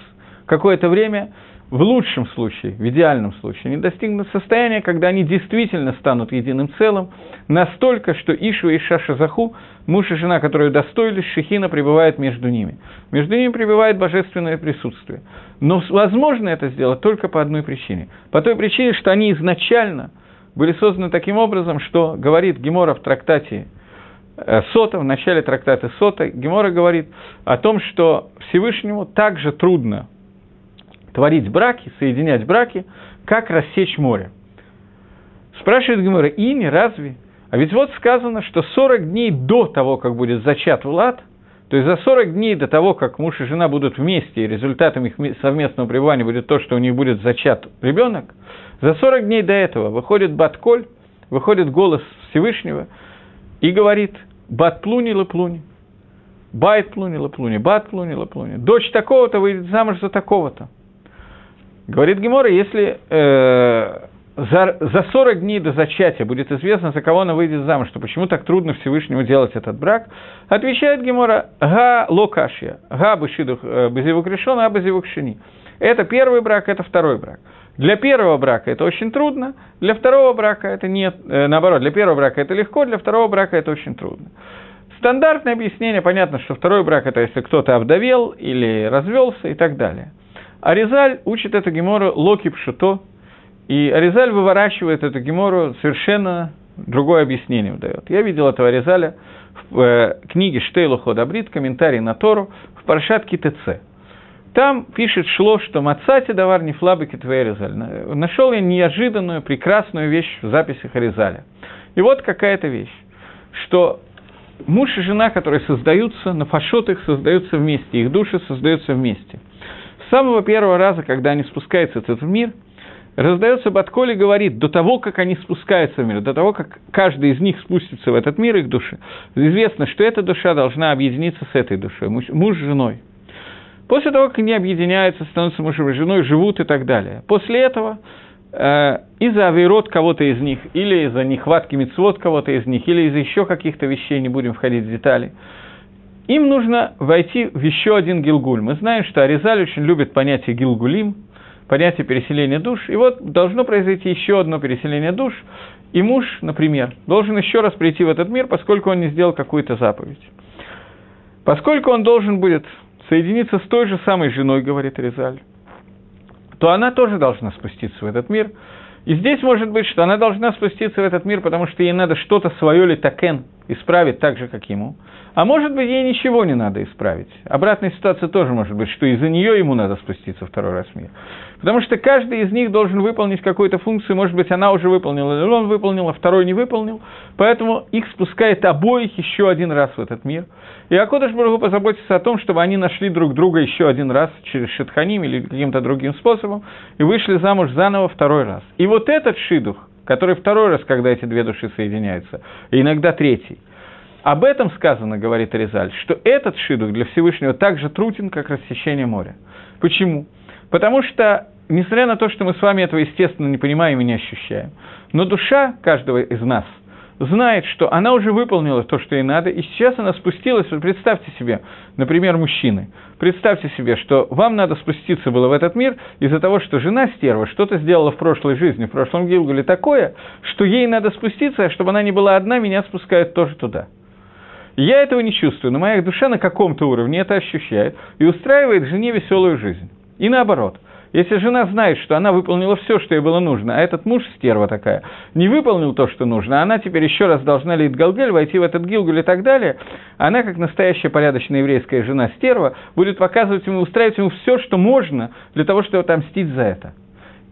какое-то время, в лучшем случае, в идеальном случае, они достигнут состояния, когда они действительно станут единым целым, настолько, что Ишва и Шашазаху, муж и жена, которые удостоились, Шехина пребывает между ними. Между ними пребывает божественное присутствие. Но возможно это сделать только по одной причине. По той причине, что они изначально были созданы таким образом, что говорит Гемора в трактате э, Сота, в начале трактата Сота, Гемора говорит о том, что Всевышнему также трудно творить браки, соединять браки, как рассечь море. Спрашивает Гемора, и не разве? А ведь вот сказано, что 40 дней до того, как будет зачат Влад, то есть за 40 дней до того, как муж и жена будут вместе, и результатом их совместного пребывания будет то, что у них будет зачат ребенок, за 40 дней до этого выходит Батколь, выходит голос Всевышнего и говорит «Бат плуни лаплуни», «Байт плуни лаплуни», «Бат плуни лаплуни», «Дочь такого-то выйдет замуж за такого-то». Говорит Гемора, если э, за, за 40 дней до зачатия будет известно, за кого она выйдет замуж, то почему так трудно Всевышнему делать этот брак, отвечает Гемора, га локашья, га бышидух э, безивук решен, а безивук шини. Это первый брак, это второй брак. Для первого брака это очень трудно, для второго брака это нет, э, наоборот, для первого брака это легко, для второго брака это очень трудно. Стандартное объяснение, понятно, что второй брак это если кто-то обдавел или развелся и так далее. Аризаль учит эту гемору локи пшуто, и Аризаль выворачивает эту гемору совершенно другое объяснение дает. Я видел этого Аризаля в э, книге Штейлу Ходабрит, комментарий на Тору, в Паршат ТЦ. Там пишет Шло, что «Мацати давар не флабыки Аризаль». Нашел я неожиданную, прекрасную вещь в записях Аризаля. И вот какая-то вещь, что муж и жена, которые создаются, на фашот их создаются вместе, их души создаются вместе – с самого первого раза, когда они спускаются в этот мир, раздается Батколь и говорит, до того, как они спускаются в мир, до того, как каждый из них спустится в этот мир, их души, известно, что эта душа должна объединиться с этой душой, муж, муж с женой. После того, как они объединяются, становятся мужем и женой, живут и так далее. После этого э, из-за авирот кого-то из них, или из-за нехватки мецвод кого-то из них, или из-за еще каких-то вещей, не будем входить в детали, им нужно войти в еще один гилгуль. Мы знаем, что Аризаль очень любит понятие гилгулим, понятие переселения душ. И вот должно произойти еще одно переселение душ, и муж, например, должен еще раз прийти в этот мир, поскольку он не сделал какую-то заповедь. Поскольку он должен будет соединиться с той же самой женой, говорит Аризаль, то она тоже должна спуститься в этот мир. И здесь может быть, что она должна спуститься в этот мир, потому что ей надо что-то свое ли такен исправить так же, как ему. А может быть, ей ничего не надо исправить. Обратная ситуация тоже может быть, что из-за нее ему надо спуститься второй раз в мир. Потому что каждый из них должен выполнить какую-то функцию, может быть, она уже выполнила, или он выполнил, а второй не выполнил. Поэтому их спускает обоих еще один раз в этот мир. И Акодыш Барагу позаботится о том, чтобы они нашли друг друга еще один раз через Шитханим или каким-то другим способом, и вышли замуж заново второй раз. И вот этот шидух, который второй раз, когда эти две души соединяются, и иногда третий – об этом сказано, говорит Резаль, что этот шидух для Всевышнего так же труден, как рассечение моря. Почему? Потому что, несмотря на то, что мы с вами этого, естественно, не понимаем и не ощущаем, но душа каждого из нас знает, что она уже выполнила то, что ей надо, и сейчас она спустилась, вот представьте себе, например, мужчины, представьте себе, что вам надо спуститься было в этот мир из-за того, что жена стерва что-то сделала в прошлой жизни, в прошлом Гилгуле такое, что ей надо спуститься, а чтобы она не была одна, меня спускают тоже туда – я этого не чувствую, но моя душа на каком-то уровне это ощущает и устраивает жене веселую жизнь. И наоборот. Если жена знает, что она выполнила все, что ей было нужно, а этот муж, стерва такая, не выполнил то, что нужно, она теперь еще раз должна лить Галгель, войти в этот Гилгуль и так далее, она, как настоящая порядочная еврейская жена стерва, будет показывать ему, устраивать ему все, что можно, для того, чтобы отомстить за это.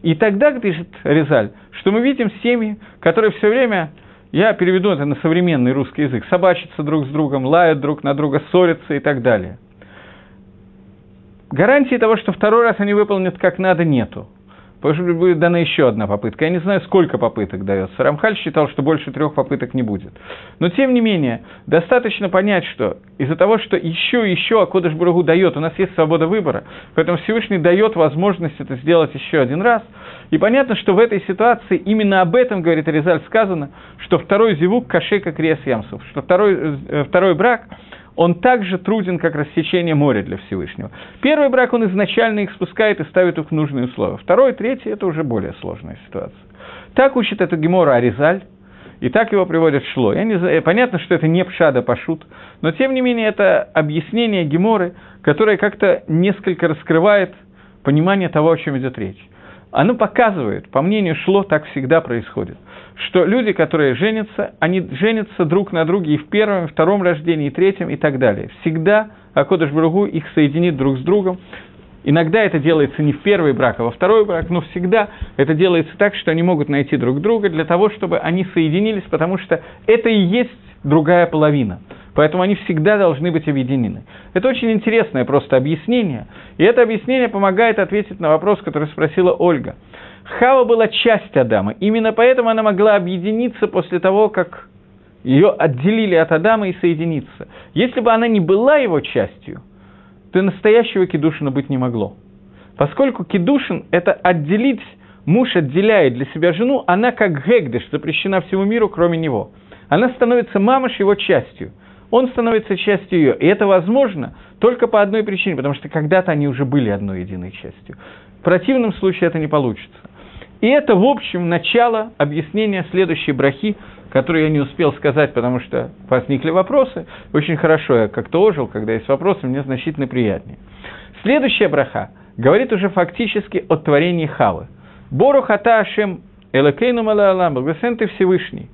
И тогда, пишет Резаль, что мы видим семьи, которые все время я переведу это на современный русский язык. Собачатся друг с другом, лают друг на друга, ссорятся и так далее. гарантии того, что второй раз они выполнят как надо, нету. Потому что будет дана еще одна попытка. Я не знаю, сколько попыток дается. Рамхаль считал, что больше трех попыток не будет. Но, тем не менее, достаточно понять, что из-за того, что еще и еще Акодыш Бургу дает, у нас есть свобода выбора, поэтому Всевышний дает возможность это сделать еще один раз. И понятно, что в этой ситуации именно об этом, говорит Резаль, сказано, что второй зивук кашека крес ямсов, что второй, э, второй брак – он также труден, как рассечение моря для Всевышнего. Первый брак он изначально их спускает и ставит их в нужные условия. Второй, третий – это уже более сложная ситуация. Так учит это Гемора Аризаль, и так его приводят Шло. Я не знаю, понятно, что это не Пшада Пашут, но тем не менее это объяснение Геморы, которое как-то несколько раскрывает понимание того, о чем идет речь. Оно показывает, по мнению Шло, так всегда происходит что люди, которые женятся, они женятся друг на друге и в первом, и втором рождении, и третьем, и так далее. Всегда Акодыш Бругу их соединит друг с другом. Иногда это делается не в первый брак, а во второй брак, но всегда это делается так, что они могут найти друг друга для того, чтобы они соединились, потому что это и есть другая половина. Поэтому они всегда должны быть объединены. Это очень интересное просто объяснение. И это объяснение помогает ответить на вопрос, который спросила Ольга – Хава была часть Адама. Именно поэтому она могла объединиться после того, как ее отделили от Адама и соединиться. Если бы она не была его частью, то настоящего Кедушина быть не могло. Поскольку Кедушин – это отделить, муж отделяет для себя жену, она как Гегдеш, запрещена всему миру, кроме него. Она становится мамаш его частью. Он становится частью ее. И это возможно только по одной причине, потому что когда-то они уже были одной единой частью. В противном случае это не получится. И это, в общем, начало объяснения следующей брахи, которую я не успел сказать, потому что возникли вопросы. Очень хорошо я как-то ожил, когда есть вопросы, мне значительно приятнее. Следующая браха говорит уже фактически о творении Хавы. Бору хата Ашем Элакейну Малаалам, благословен ты Всевышний,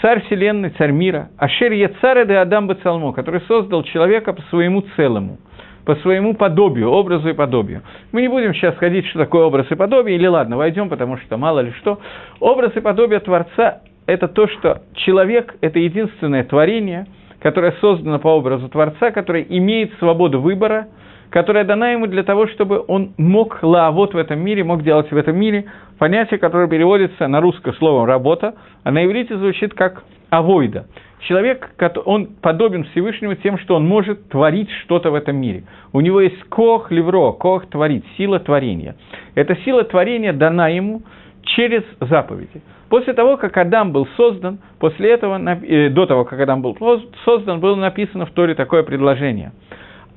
царь вселенной, царь мира, Ашер Яцаре де Адам Бацалмо, который создал человека по своему целому – по своему подобию, образу и подобию. Мы не будем сейчас ходить, что такое образ и подобие, или ладно, войдем, потому что мало ли что. Образ и подобие Творца – это то, что человек – это единственное творение, которое создано по образу Творца, которое имеет свободу выбора, которая дана ему для того, чтобы он мог лаавот в этом мире, мог делать в этом мире понятие, которое переводится на русское словом «работа», а на иврите звучит как «авойда». Человек, он подобен Всевышнему тем, что он может творить что-то в этом мире. У него есть кох левро, кох творить, сила творения. Эта сила творения дана ему через заповеди. После того, как Адам был создан, после этого, э, до того, как Адам был создан, было написано в Торе такое предложение.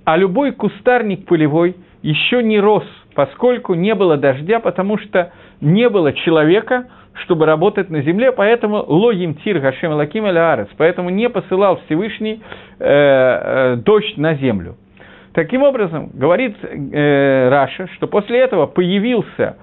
А любой кустарник полевой еще не рос, поскольку не было дождя, потому что не было человека, чтобы работать на земле, поэтому логим тир Гашем Лаким Арес, поэтому не посылал Всевышний э, э, дождь на землю. Таким образом, говорит э, Раша, что после этого появился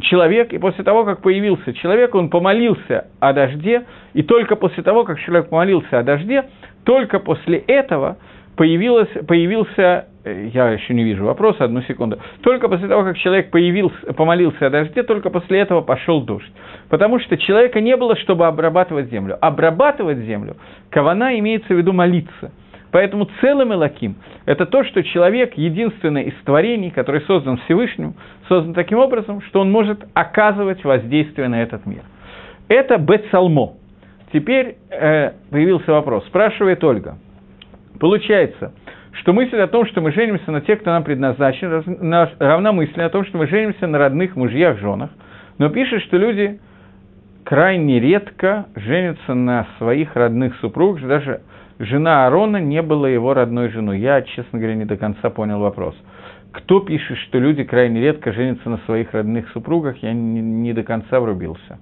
человек, и после того, как появился человек, он помолился о дожде, и только после того, как человек помолился о дожде, только после этого появилось, появился Э, я еще не вижу вопроса, одну секунду. Только после того, как человек появился, помолился о дожде, только после этого пошел дождь. Потому что человека не было, чтобы обрабатывать землю. Обрабатывать землю, кавана имеется в виду молиться. Поэтому целым Элаким – это то, что человек единственное из творений, который создан Всевышним, создан таким образом, что он может оказывать воздействие на этот мир. Это Бецалмо. Теперь э, появился вопрос. Спрашивает Ольга. Получается, что мысль о том, что мы женимся на тех, кто нам предназначен, равна мысли о том, что мы женимся на родных мужьях, женах, но пишет, что люди крайне редко женятся на своих родных супругах, даже жена Аарона не была его родной женой. Я, честно говоря, не до конца понял вопрос. Кто пишет, что люди крайне редко женятся на своих родных супругах, я не, не до конца врубился.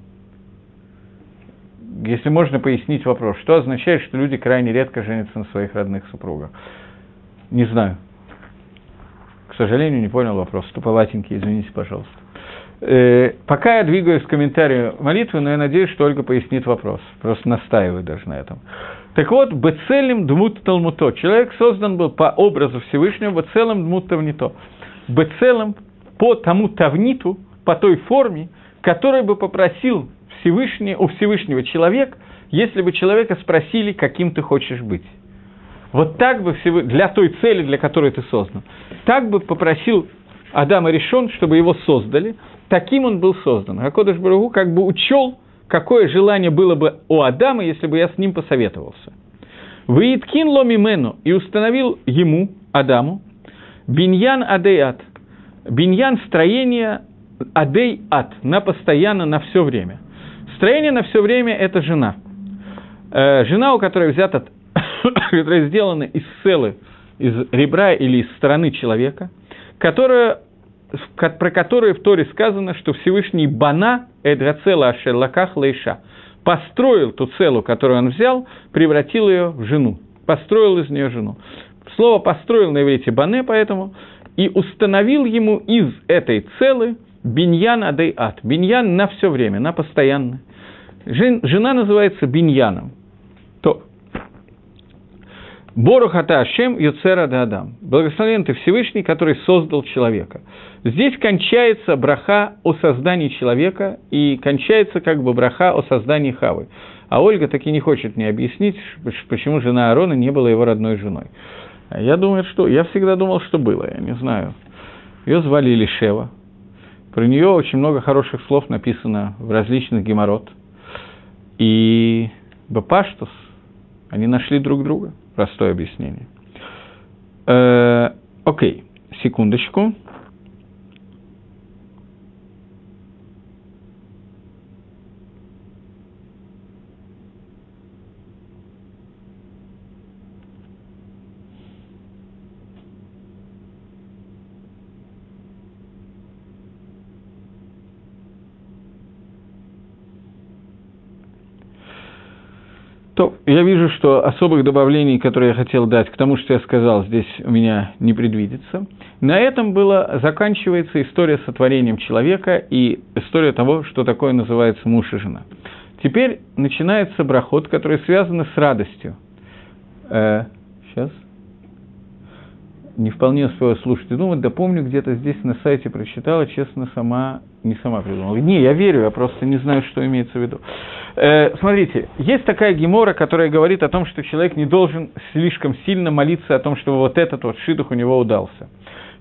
Если можно пояснить вопрос, что означает, что люди крайне редко женятся на своих родных супругах? Не знаю. К сожалению, не понял вопрос. Туповатенький, извините, пожалуйста. Э, пока я двигаюсь к комментарию молитвы, но я надеюсь, что Ольга пояснит вопрос. Просто настаиваю даже на этом. Так вот, Бецелем Дмут Талмуто. Человек создан был по образу Всевышнего, Бецелем Дмут Тавнито. Бецелем по тому Тавниту, по той форме, которой бы попросил Всевышний, у Всевышнего человек, если бы человека спросили, каким ты хочешь быть. вот так бы всего, для той цели, для которой ты создан, так бы попросил Адама решен, чтобы его создали, таким он был создан. А Кодыш Барагу как бы учел, какое желание было бы у Адама, если бы я с ним посоветовался. Выиткин ломимену и установил ему, Адаму, биньян адеят. Биньян – строение адей-ат, на постоянно, на все время. Строение на все время – это жена. Э, жена, у которой взята, которая сделана из целы, из ребра или из стороны человека, которая, про которую в Торе сказано, что Всевышний Бана, Эдрацела Ашерлаках Лейша, построил ту целу, которую он взял, превратил ее в жену, построил из нее жену. Слово «построил» на иврите «бане», поэтому, и установил ему из этой целы биньян адей ад. Биньян на все время, на постоянно. Жена называется биньяном. То. Борухата Ашем Юцера Адам. Благословен ты Всевышний, который создал человека. Здесь кончается браха о создании человека и кончается как бы браха о создании Хавы. А Ольга таки не хочет мне объяснить, почему жена Аарона не была его родной женой. Я думаю, что... Я всегда думал, что было, я не знаю. Ее звали Лишева. Про нее очень много хороших слов написано в различных геморрот. И Бапаштус, они нашли друг друга. Простое объяснение. Э, окей, секундочку. То, я вижу, что особых добавлений, которые я хотел дать к тому, что я сказал, здесь у меня не предвидится. На этом было, заканчивается история сотворением человека и история того, что такое называется муж и жена. Теперь начинается брахот, который связан с радостью. Э, сейчас не вполне успела слушать и думать, да помню, где-то здесь на сайте прочитала, честно, сама, не сама придумала. Не, я верю, я просто не знаю, что имеется в виду. Э, смотрите, есть такая гемора, которая говорит о том, что человек не должен слишком сильно молиться о том, чтобы вот этот вот шидух у него удался.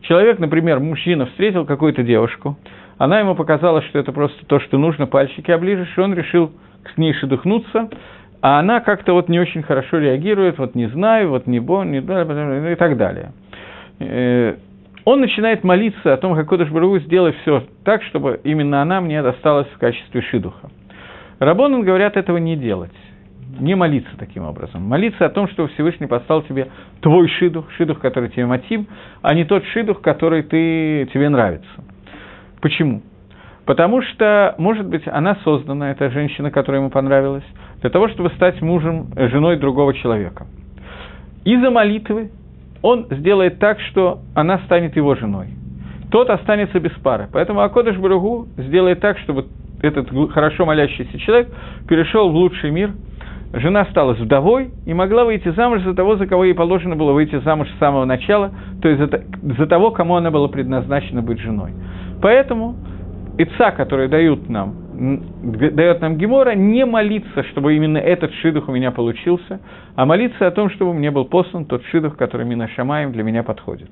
Человек, например, мужчина встретил какую-то девушку, она ему показала, что это просто то, что нужно, пальчики оближешь, и он решил с ней шедухнуться, а она как-то вот не очень хорошо реагирует, вот не знаю, вот не бон, не и так далее. Он начинает молиться о том, как Кодыш Бару сделать все так, чтобы именно она мне досталась в качестве шидуха. Рабонан говорят этого не делать, не молиться таким образом. Молиться о том, что Всевышний послал тебе твой шидух, шидух, который тебе мотив, а не тот шидух, который ты, тебе нравится. Почему? Потому что, может быть, она создана, эта женщина, которая ему понравилась, для того, чтобы стать мужем, женой другого человека. Из-за молитвы он сделает так, что она станет его женой. Тот останется без пары. Поэтому Акодыш Баругу сделает так, чтобы этот хорошо молящийся человек перешел в лучший мир, жена стала вдовой и могла выйти замуж за того, за кого ей положено было выйти замуж с самого начала, то есть за, за того, кому она была предназначена быть женой. Поэтому Ица, которые дают нам, дает нам Гемора, не молиться, чтобы именно этот шидух у меня получился, а молиться о том, чтобы мне был послан тот шидух, который Мина Шамаем для меня подходит.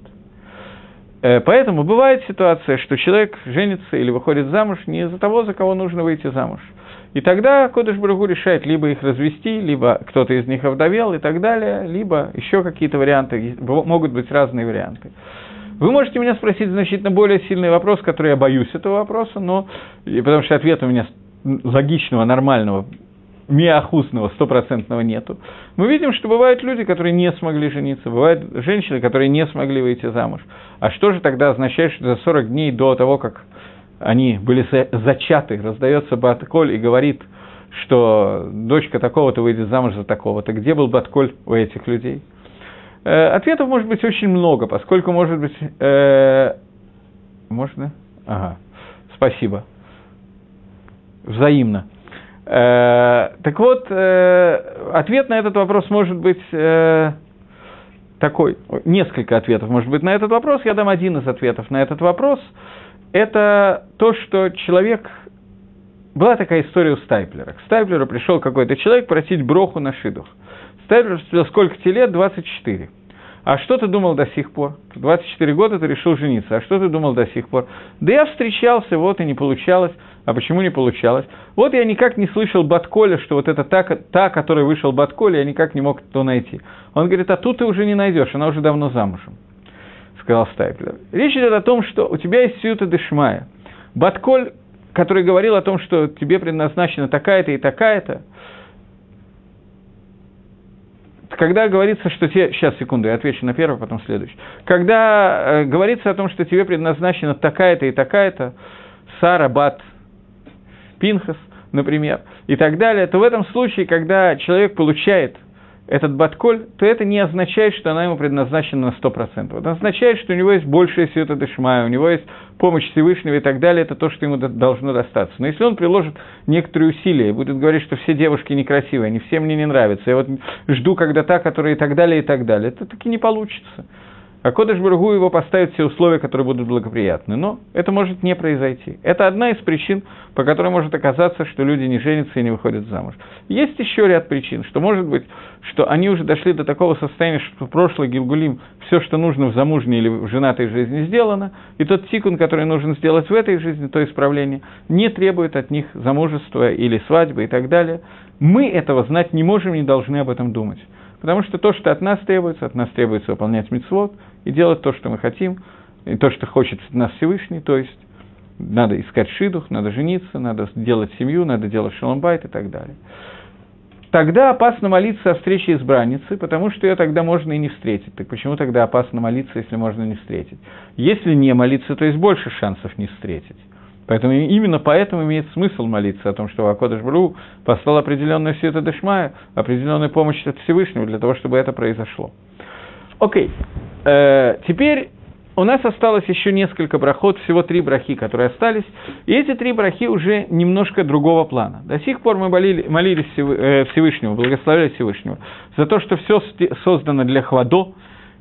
Э, поэтому бывает ситуация, что человек женится или выходит замуж не за того, за кого нужно выйти замуж. И тогда Кодыш Брагу решает либо их развести, либо кто-то из них овдовел и так далее, либо еще какие-то варианты, могут быть разные варианты. Вы можете меня спросить значительно более сильный вопрос, который я боюсь этого вопроса, но потому что ответа у меня логичного, нормального, миохусного, стопроцентного нету. Мы видим, что бывают люди, которые не смогли жениться, бывают женщины, которые не смогли выйти замуж. А что же тогда означает, что за 40 дней до того, как они были зачаты, раздается Батколь и говорит, что дочка такого-то выйдет замуж за такого-то. Где был Батколь у этих людей? Э, ответов может быть очень много, поскольку может быть... Э, можно? Ага, спасибо. Взаимно. Э, так вот, э, ответ на этот вопрос может быть э, такой, несколько ответов может быть на этот вопрос. Я дам один из ответов на этот вопрос. Это то, что человек... Была такая история у Стайплера. К Стайплеру пришел какой-то человек просить броху на шидух. Стайплер спросил, сколько тебе лет? 24. А что ты думал до сих пор? 24 года ты решил жениться. А что ты думал до сих пор? Да я встречался, вот и не получалось. А почему не получалось? Вот я никак не слышал Батколя, что вот это та, та которая вышел Батколя, я никак не мог то найти. Он говорит, а тут ты уже не найдешь, она уже давно замужем, сказал Стайплер. Речь идет о том, что у тебя есть Сьюта Дешмая. Батколь, который говорил о том, что тебе предназначена такая-то и такая-то, когда говорится, что тебе... Сейчас, секунду, я отвечу на первый, потом следующий. Когда э, говорится о том, что тебе предназначена такая-то и такая-то, Сара, Бат, Пинхас, например, и так далее, то в этом случае, когда человек получает этот батколь, то это не означает, что она ему предназначена на 100%. Это означает, что у него есть большая света дышмая, у него есть помощь Всевышнего и так далее, это то, что ему должно достаться. Но если он приложит некоторые усилия и будет говорить, что все девушки некрасивые, они все мне не нравятся, я вот жду, когда та, которая и так далее, и так далее, это таки не получится. А Кодыш Бургу его поставит все условия, которые будут благоприятны. Но это может не произойти. Это одна из причин, по которой может оказаться, что люди не женятся и не выходят замуж. Есть еще ряд причин, что может быть, что они уже дошли до такого состояния, что в прошлый Гилгулим все, что нужно в замужней или в женатой жизни сделано, и тот тикун, который нужно сделать в этой жизни, то исправление, не требует от них замужества или свадьбы и так далее. Мы этого знать не можем и не должны об этом думать. Потому что то, что от нас требуется, от нас требуется выполнять мицвод и делать то, что мы хотим, и то, что хочет от нас Всевышний, то есть надо искать шидух, надо жениться, надо делать семью, надо делать шаломбайт и так далее. Тогда опасно молиться о встрече избранницы, потому что ее тогда можно и не встретить. Так почему тогда опасно молиться, если можно не встретить? Если не молиться, то есть больше шансов не встретить. Поэтому именно поэтому имеет смысл молиться о том, что Акодыш Бру послал определенную света Дешмая, определенную помощь от Всевышнего для того, чтобы это произошло. Окей. Э, теперь у нас осталось еще несколько брахот, всего три брахи, которые остались. И эти три брахи уже немножко другого плана. До сих пор мы молили, молились э, Всевышнему, благословляли Всевышнего за то, что все создано для хвадо.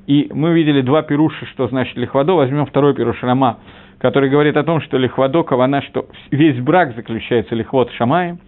И мы видели два пируша, что значит лихвадо. Возьмем второй пируш Рама, который говорит о том, что лихвадо кавана, что весь брак заключается лихвод шамаем.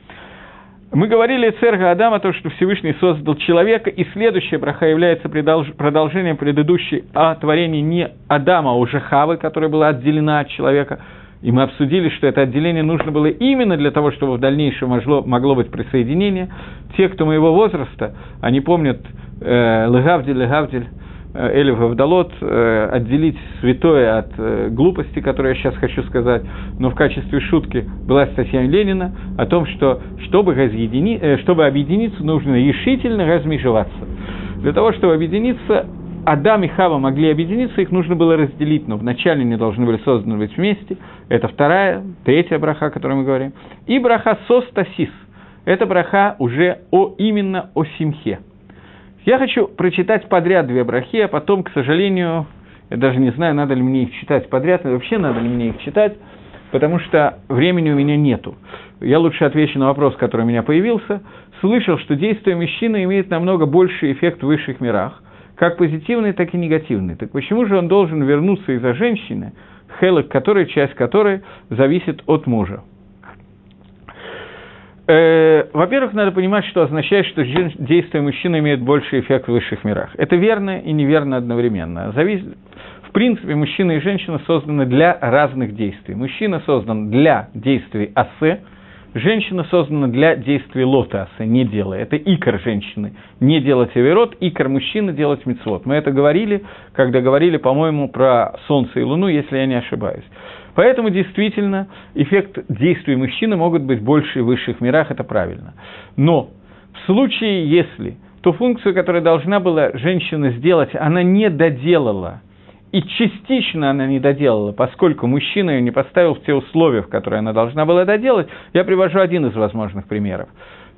Мы говорили Церга Адама, то, что Всевышний создал человека, и следующая браха является продолжением предыдущей о творении не Адама, а уже Хавы, которая была отделена от человека. И мы обсудили, что это отделение нужно было именно для того, чтобы в дальнейшем могло, могло быть присоединение. Те, кто моего возраста, они помнят э, Легавдиль, Э, Элев Авдалот, э, отделить святое от э, глупости, которую я сейчас хочу сказать, но в качестве шутки была статья Ленина о том, что чтобы, разъедини... чтобы объединиться, нужно решительно размежеваться. Для того, чтобы объединиться, Адам и Хава могли объединиться, их нужно было разделить, но вначале они должны были созданы быть вместе. Это вторая, третья браха, о которой мы говорим. И браха Состасис. Это браха уже о, именно о Симхе. Я хочу прочитать подряд две брахи, а потом, к сожалению, я даже не знаю, надо ли мне их читать подряд, вообще надо ли мне их читать, потому что времени у меня нету. Я лучше отвечу на вопрос, который у меня появился. Слышал, что действие мужчины имеет намного больший эффект в высших мирах, как позитивный, так и негативный. Так почему же он должен вернуться из-за женщины, хелок которой, часть которой зависит от мужа? Э, во-первых, надо понимать, что означает, что действие мужчины имеет больший эффект в высших мирах. Это верно и неверно одновременно. Завис... В принципе, мужчина и женщина созданы для разных действий. Мужчина создан для действий асе, женщина создана для действий лота асе, не делая. Это икор женщины. Не делать аверот, икор мужчины делать мицвод. Мы это говорили, когда говорили, по-моему, про солнце и луну, если я не ошибаюсь. Поэтому действительно эффект действий мужчины могут быть больше в высших мирах, это правильно. Но в случае, если ту функцию, которую должна была женщина сделать, она не доделала, и частично она не доделала, поскольку мужчина ее не поставил в те условия, в которые она должна была доделать, я привожу один из возможных примеров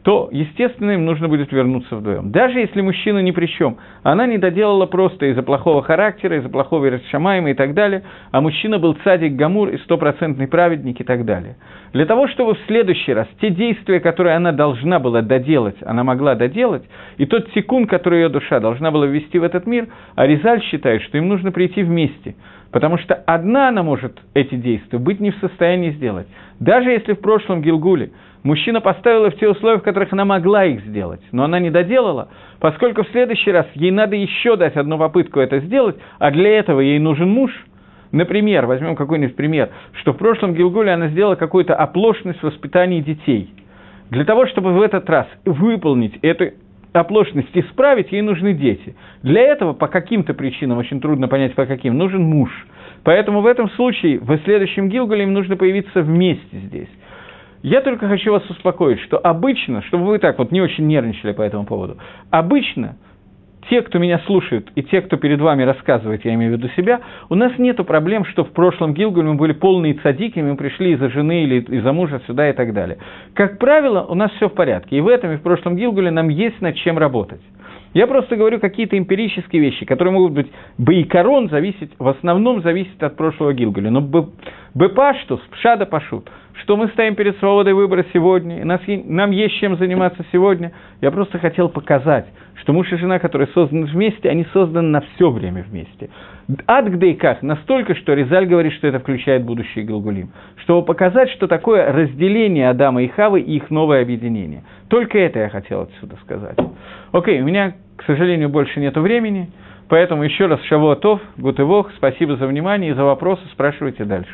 то, естественно, им нужно будет вернуться вдвоем. Даже если мужчина ни при чем, она не доделала просто из-за плохого характера, из-за плохого расшамаема и так далее, а мужчина был цадик Гамур и стопроцентный праведник и так далее. Для того, чтобы в следующий раз те действия, которые она должна была доделать, она могла доделать, и тот секунд, который ее душа должна была ввести в этот мир, Аризаль считает, что им нужно прийти вместе – Потому что одна она может эти действия быть не в состоянии сделать. Даже если в прошлом Гилгуле Мужчина поставила в те условия, в которых она могла их сделать, но она не доделала, поскольку в следующий раз ей надо еще дать одну попытку это сделать, а для этого ей нужен муж. Например, возьмем какой-нибудь пример, что в прошлом Гилгуле она сделала какую-то оплошность в воспитании детей. Для того, чтобы в этот раз выполнить эту оплошность исправить, ей нужны дети. Для этого по каким-то причинам, очень трудно понять по каким, нужен муж. Поэтому в этом случае в следующем Гилгуле им нужно появиться вместе здесь. Я только хочу вас успокоить, что обычно, чтобы вы так вот не очень нервничали по этому поводу, обычно те, кто меня слушают, и те, кто перед вами рассказывает, я имею в виду себя, у нас нет проблем, что в прошлом Гилгуле мы были полные цадики, мы пришли из-за жены или из-за мужа сюда и так далее. Как правило, у нас все в порядке. И в этом, и в прошлом Гилгуле нам есть над чем работать. Я просто говорю какие-то эмпирические вещи, которые могут быть Бейкорон зависеть, в основном зависит от прошлого Гилгуля. Но Бепаштус, Пшада Пашут, что мы стоим перед свободой выбора сегодня, и нас, нам есть чем заниматься сегодня, я просто хотел показать, что муж и жена, которые созданы вместе, они созданы на все время вместе. Ад как настолько, что Резаль говорит, что это включает будущее Гилгулим, чтобы показать, что такое разделение Адама и Хавы и их новое объединение. Только это я хотел отсюда сказать. Окей, у меня, к сожалению, больше нет времени, поэтому еще раз Шавуатов, Гутывох, спасибо за внимание и за вопросы, спрашивайте дальше.